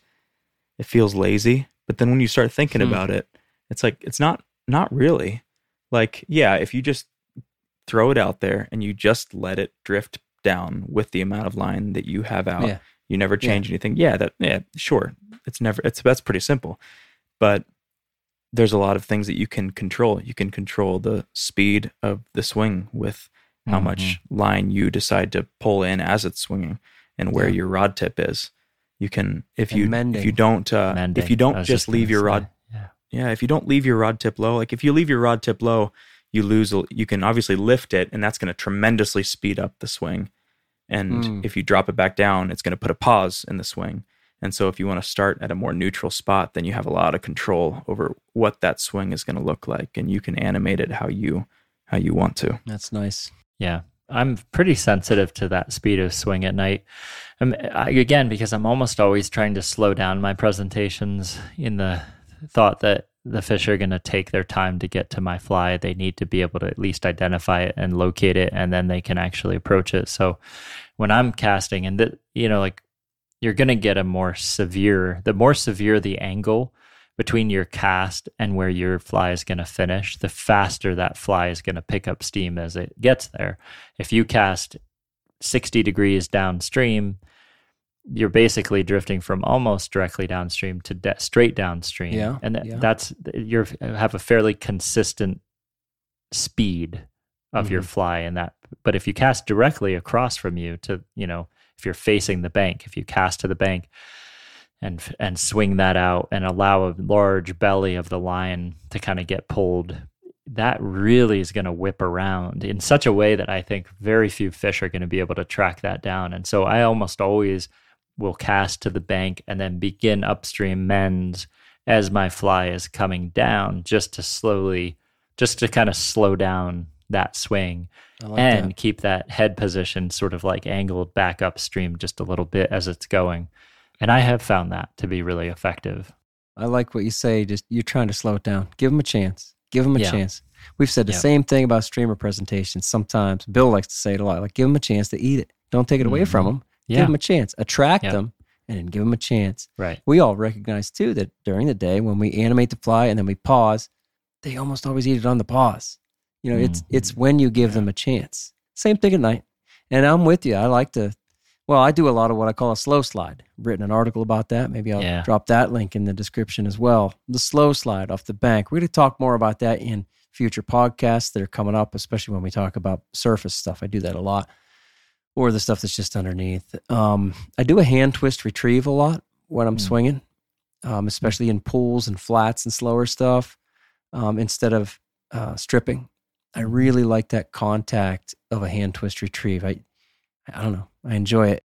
it feels lazy. But then when you start thinking Hmm. about it, it's like it's not not really. Like, yeah, if you just throw it out there and you just let it drift down with the amount of line that you have out, Yeah. you never change anything. Yeah, that yeah, sure. It's never it's that's pretty simple. But there's a lot of things that you can control. You can control the speed of the swing with how Mm-hmm. much line you decide to pull in as it's swinging and where Yeah. your rod tip is. You can if And you if you don't uh, Mending, if you don't was just leave your say. rod yeah yeah, if you don't leave your rod tip low, like if you leave your rod tip low, you lose. You can obviously lift it, and that's going to tremendously speed up the swing. And Mm. if you drop it back down, it's going to put a pause in the swing. And so, if you want to start at a more neutral spot, then you have a lot of control over what that swing is going to look like, and you can animate it how you how you want to. That's nice. Yeah, I'm pretty sensitive to that speed of swing at night. Um, I, again, because I'm almost always trying to slow down my presentations in the thought that the fish are going to take their time to get to my fly. They need to be able to at least identify it and locate it, and then they can actually approach it. So when I'm casting, and you know, like you're going to get a more severe, the more severe the angle between your cast and where your fly is going to finish, the faster that fly is going to pick up steam as it gets there. If you cast 60 degrees downstream, you're basically drifting from almost directly downstream to de- straight downstream. Yeah, And that, yeah. that's you're have a fairly consistent speed of your Mhm. fly in that. But if you cast directly across from you to, you know, if you're facing the bank, if you cast to the bank and and swing that out and allow a large belly of the line to kind of get pulled, that really is going to whip around in such a way that I think very few fish are going to be able to track that down. And so I almost always will cast to the bank and then begin upstream mends as my fly is coming down just to slowly just to kind of slow down that swing like and that. keep that head position sort of like angled back upstream just a little bit as it's going. And I have found that to be really effective. I like what you say. Just you're trying to slow it down. Give them a chance. Give them a Yeah. chance. We've said the Yeah. same thing about streamer presentations. Sometimes Bill likes to say it a lot. Like, give them a chance to eat it. Don't take it away from Mhm. them. Give them a chance. Attract Yeah. them, and then give them a chance. right. We all recognize too that during the day when we animate the fly and then we pause, they almost always eat it on the pause. You know, it's it's when you give them a chance. Same thing at night. And I'm with you. I like to. Well, I do a lot of what I call a slow slide. I've written an article about that. Maybe I'll Yeah. drop that link in the description as well. The slow slide off the bank. We're going to talk more about that in future podcasts that are coming up, especially when we talk about surface stuff. I do that a lot, or the stuff that's just underneath. Um, I do a hand twist retrieve a lot when I'm Hmm. swinging, um, especially in pools and flats and slower stuff, um, instead of uh, stripping. I really like that contact of a hand twist retrieve. I, I don't know. I enjoy it.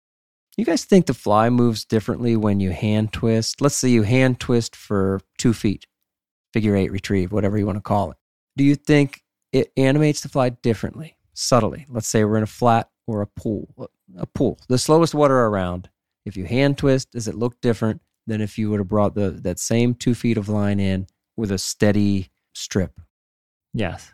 You guys think the fly moves differently when you hand twist? Let's say you hand twist for two feet, figure eight retrieve, whatever you want to call it. Do you think it animates the fly differently, subtly? Let's say we're in a flat or a pool, a pool, the slowest water around. If you hand twist, does it look different than if you would have brought the that same two feet of line in with a steady strip? Yes.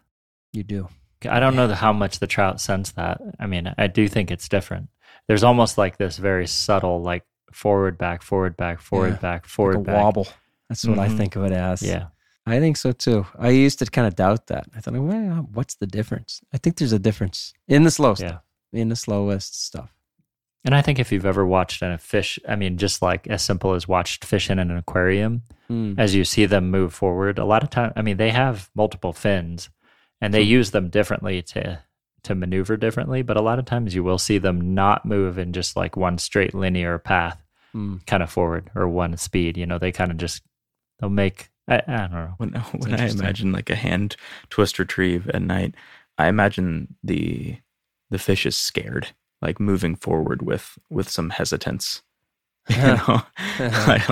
You do. I don't know how much the trout sense that. I mean, I do think it's different. There's almost like this very subtle, like forward, back, forward, back, forward, Yeah. back, forward, like back. wobble. That's what I Mhm. think of it as. Yeah. I think so too. I used to kind of doubt that. I thought, well, what's the difference? I think there's a difference in the slow Yeah. stuff, in the slowest stuff. And I think if you've ever watched in a fish, I mean, just like as simple as watched fish in an aquarium, Mm. as you see them move forward, a lot of time, I mean, they have multiple fins and they Hmm. use them differently to to maneuver differently. But a lot of times you will see them not move in just like one straight linear path, Mm. kind of forward or one speed. You know, they kind of just they'll make. I, I don't know. When, when I imagine like a hand twist retrieve at night, I imagine the the fish is scared, like moving forward with with some hesitance. You know, like,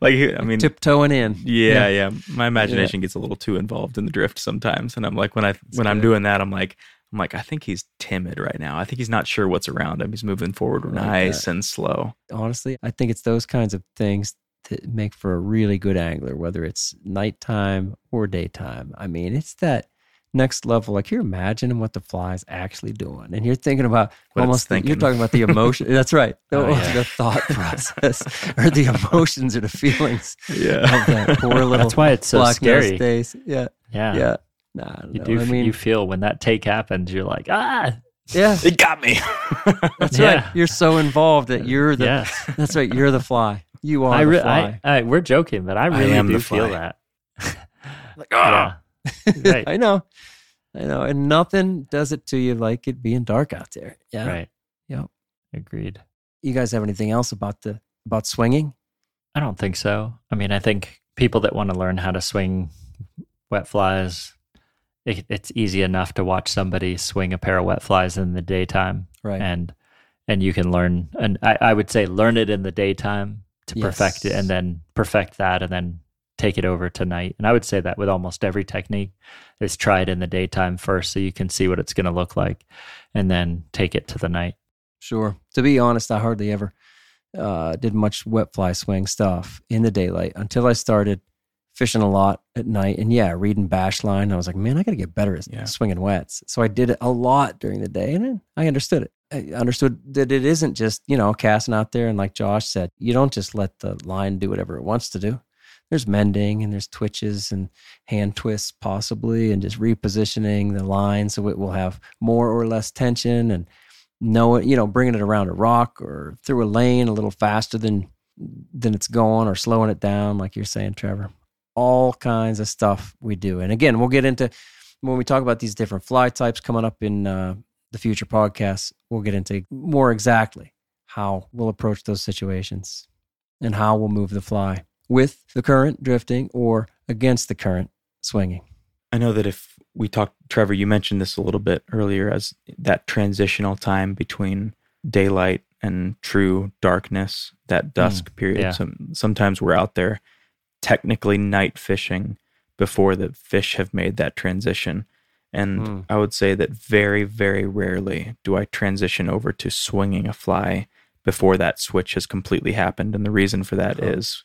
like, I mean, tiptoeing in. yeah, yeah. My imagination gets a little too involved in the drift sometimes, and I'm like, when I when I'm doing that, I'm like, I'm like, I think he's timid right now. I think he's not sure what's around him. He's moving forward like nice and slow. Honestly, I think it's those kinds of things that make for a really good angler, whether it's nighttime or daytime. I mean, it's that next level. Like you're imagining what the fly's actually doing, and you're thinking about What it's almost. the- you're talking about the emotion. That's right. The, Oh, yeah. the thought process or the emotions or the feelings Yeah, of that poor little. That's why it's so scary. days. Yeah, Yeah. yeah. Nah, I You know. do. I mean, you feel when that take happens, you're like, ah, yeah, it got me. that's Yeah. right. You're so involved that you're the. yes. That's right. You're the fly. You are I, the re- fly. I, I, we're joking, but I I really am do the feel that. like, yeah. Right. I know. I know. And nothing does it to you like it being dark out there. Yeah. Right. Yep. Agreed. You guys have anything else about the about swinging? I don't think so. I mean, I think people that want to learn how to swing wet flies, it, it's easy enough to watch somebody swing a pair of wet flies in the daytime, Right. and and you can learn. And I, I would say learn it in the daytime to perfect it, and then perfect that, and then take it over tonight. And I would say that with almost every technique is try it in the daytime first, so you can see what it's going to look like, and then take it to the night. Sure. To be honest, I hardly ever uh, did much wet fly swing stuff in the daylight until I started fishing a lot at night. And yeah, reading Bashline, I was like, man, I got to get better at Yeah. swinging wets. So I did it a lot during the day, and I understood it. I understood that it isn't just you know casting out there, and like Josh said, you don't just let the line do whatever it wants to do. There's mending and there's twitches and hand twists possibly, and just repositioning the line so it will have more or less tension and know you know, bringing it around a rock or through a lane a little faster than than it's going or slowing it down, like you're saying, Trevor. All kinds of stuff we do. And again, we'll get into when we talk about these different fly types coming up in uh, the future podcasts, we'll get into more exactly how we'll approach those situations and how we'll move the fly with the current drifting or against the current swinging. I know that if we talked, Trevor, you mentioned this a little bit earlier as that transitional time between daylight and true darkness, that dusk period. yeah. Some, sometimes we're out there technically night fishing before the fish have made that transition. And Mm. I would say that very, very rarely do I transition over to swinging a fly before that switch has completely happened. And the reason for that Sure. is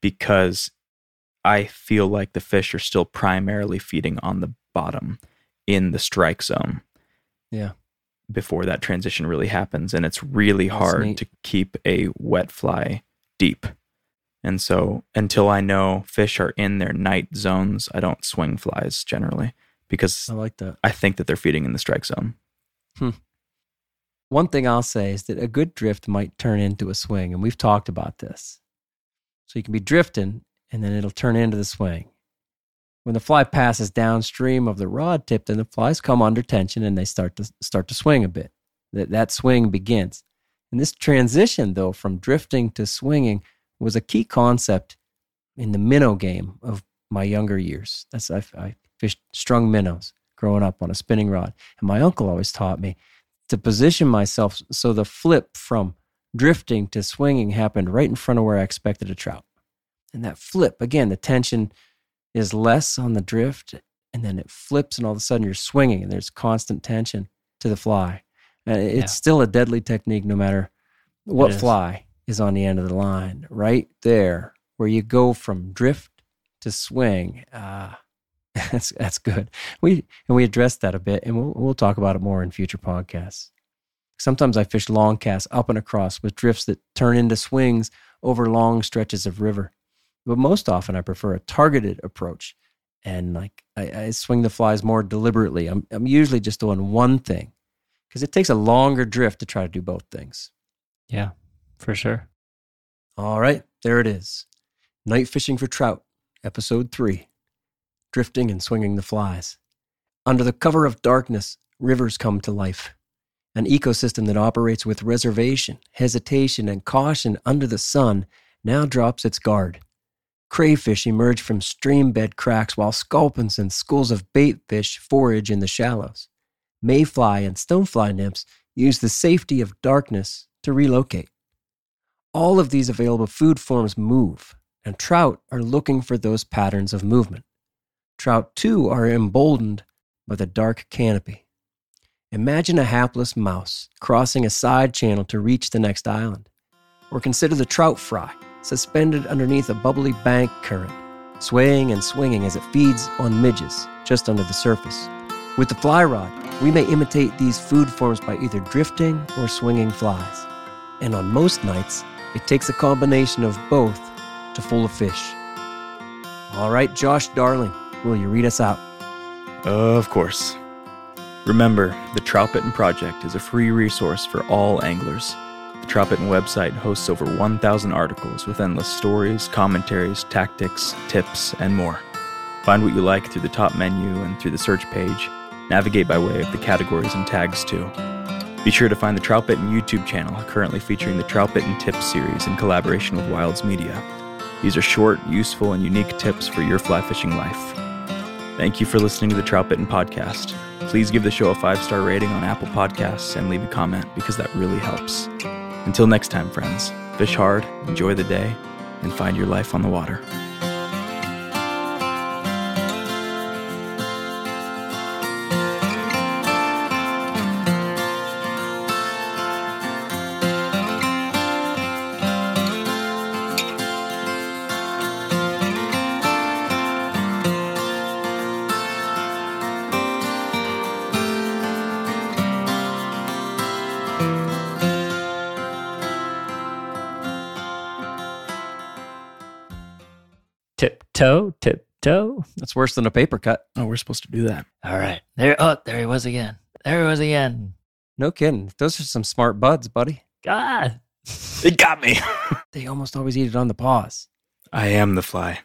because I feel like the fish are still primarily feeding on the bottom in the strike zone. Yeah. Before that transition really happens. And it's really That's hard neat. to keep a wet fly deep. And so until I know fish are in their night zones, I don't swing flies generally because I like that. I think that they're feeding in the strike zone. Hmm. One thing I'll say is that a good drift might turn into a swing, and we've talked about this. So you can be drifting, and then it'll turn into the swing. When the fly passes downstream of the rod tip, then the flies come under tension and they start to start to swing a bit. That that swing begins. And this transition, though, from drifting to swinging, was a key concept in the minnow game of my younger years. That's I, I fished strung minnows growing up on a spinning rod, and my uncle always taught me to position myself so the flip from drifting to swinging happened right in front of where I expected a trout. And that flip, again, the tension is less on the drift, and then it flips, and all of a sudden you're swinging, and there's constant tension to the fly. And it's Yeah. still a deadly technique no matter what is. fly is on the end of the line. Right there, where you go from drift to swing. Ah, that's that's good. We and we addressed that a bit, and we'll we'll talk about it more in future podcasts. Sometimes I fish long casts up and across with drifts that turn into swings over long stretches of river. But most often, I prefer a targeted approach, and like I, I swing the flies more deliberately. I'm I'm usually just doing one thing because it takes a longer drift to try to do both things. Yeah, for sure. All right, there it is. Night fishing for trout, episode three drifting and swinging the flies. Under the cover of darkness, rivers come to life. An ecosystem that operates with reservation, hesitation, and caution under the sun now drops its guard. Crayfish emerge from stream bed cracks while sculpins and schools of bait fish forage in the shallows. Mayfly and stonefly nymphs use the safety of darkness to relocate. All of these available food forms move, and trout are looking for those patterns of movement. Trout, too, are emboldened by the dark canopy. Imagine a hapless mouse crossing a side channel to reach the next island. Or consider the trout fry suspended underneath a bubbly bank current, swaying and swinging as it feeds on midges just under the surface. With the fly rod, we may imitate these food forms by either drifting or swinging flies. And on most nights, it takes a combination of both to fool a fish. All right, Josh Darling, will you read us out? Of course. Remember, the Troutbitten Project is a free resource for all anglers. The Troutbitten website hosts over 1,000 articles with endless stories, commentaries, tactics, tips, and more. Find what you like through the top menu and through the search page. Navigate by way of the categories and tags too. Be sure to find the Troutbitten YouTube channel, currently featuring the Troutbitten Tips series in collaboration with Wilds Media. These are short, useful, and unique tips for your fly fishing life. Thank you for listening to the Trout Bitten Podcast. Please give the show a five star rating on Apple Podcasts and leave a comment because that really helps. Until next time, friends, fish hard, enjoy the day, and find your life on the water. Tiptoe. That's worse than a paper cut. Oh, we're supposed to do that. All right. There oh, there he was again. There he was again. No kidding. Those are some smart buds, buddy. God. It got me. They almost always eat it on the pause. I am the fly.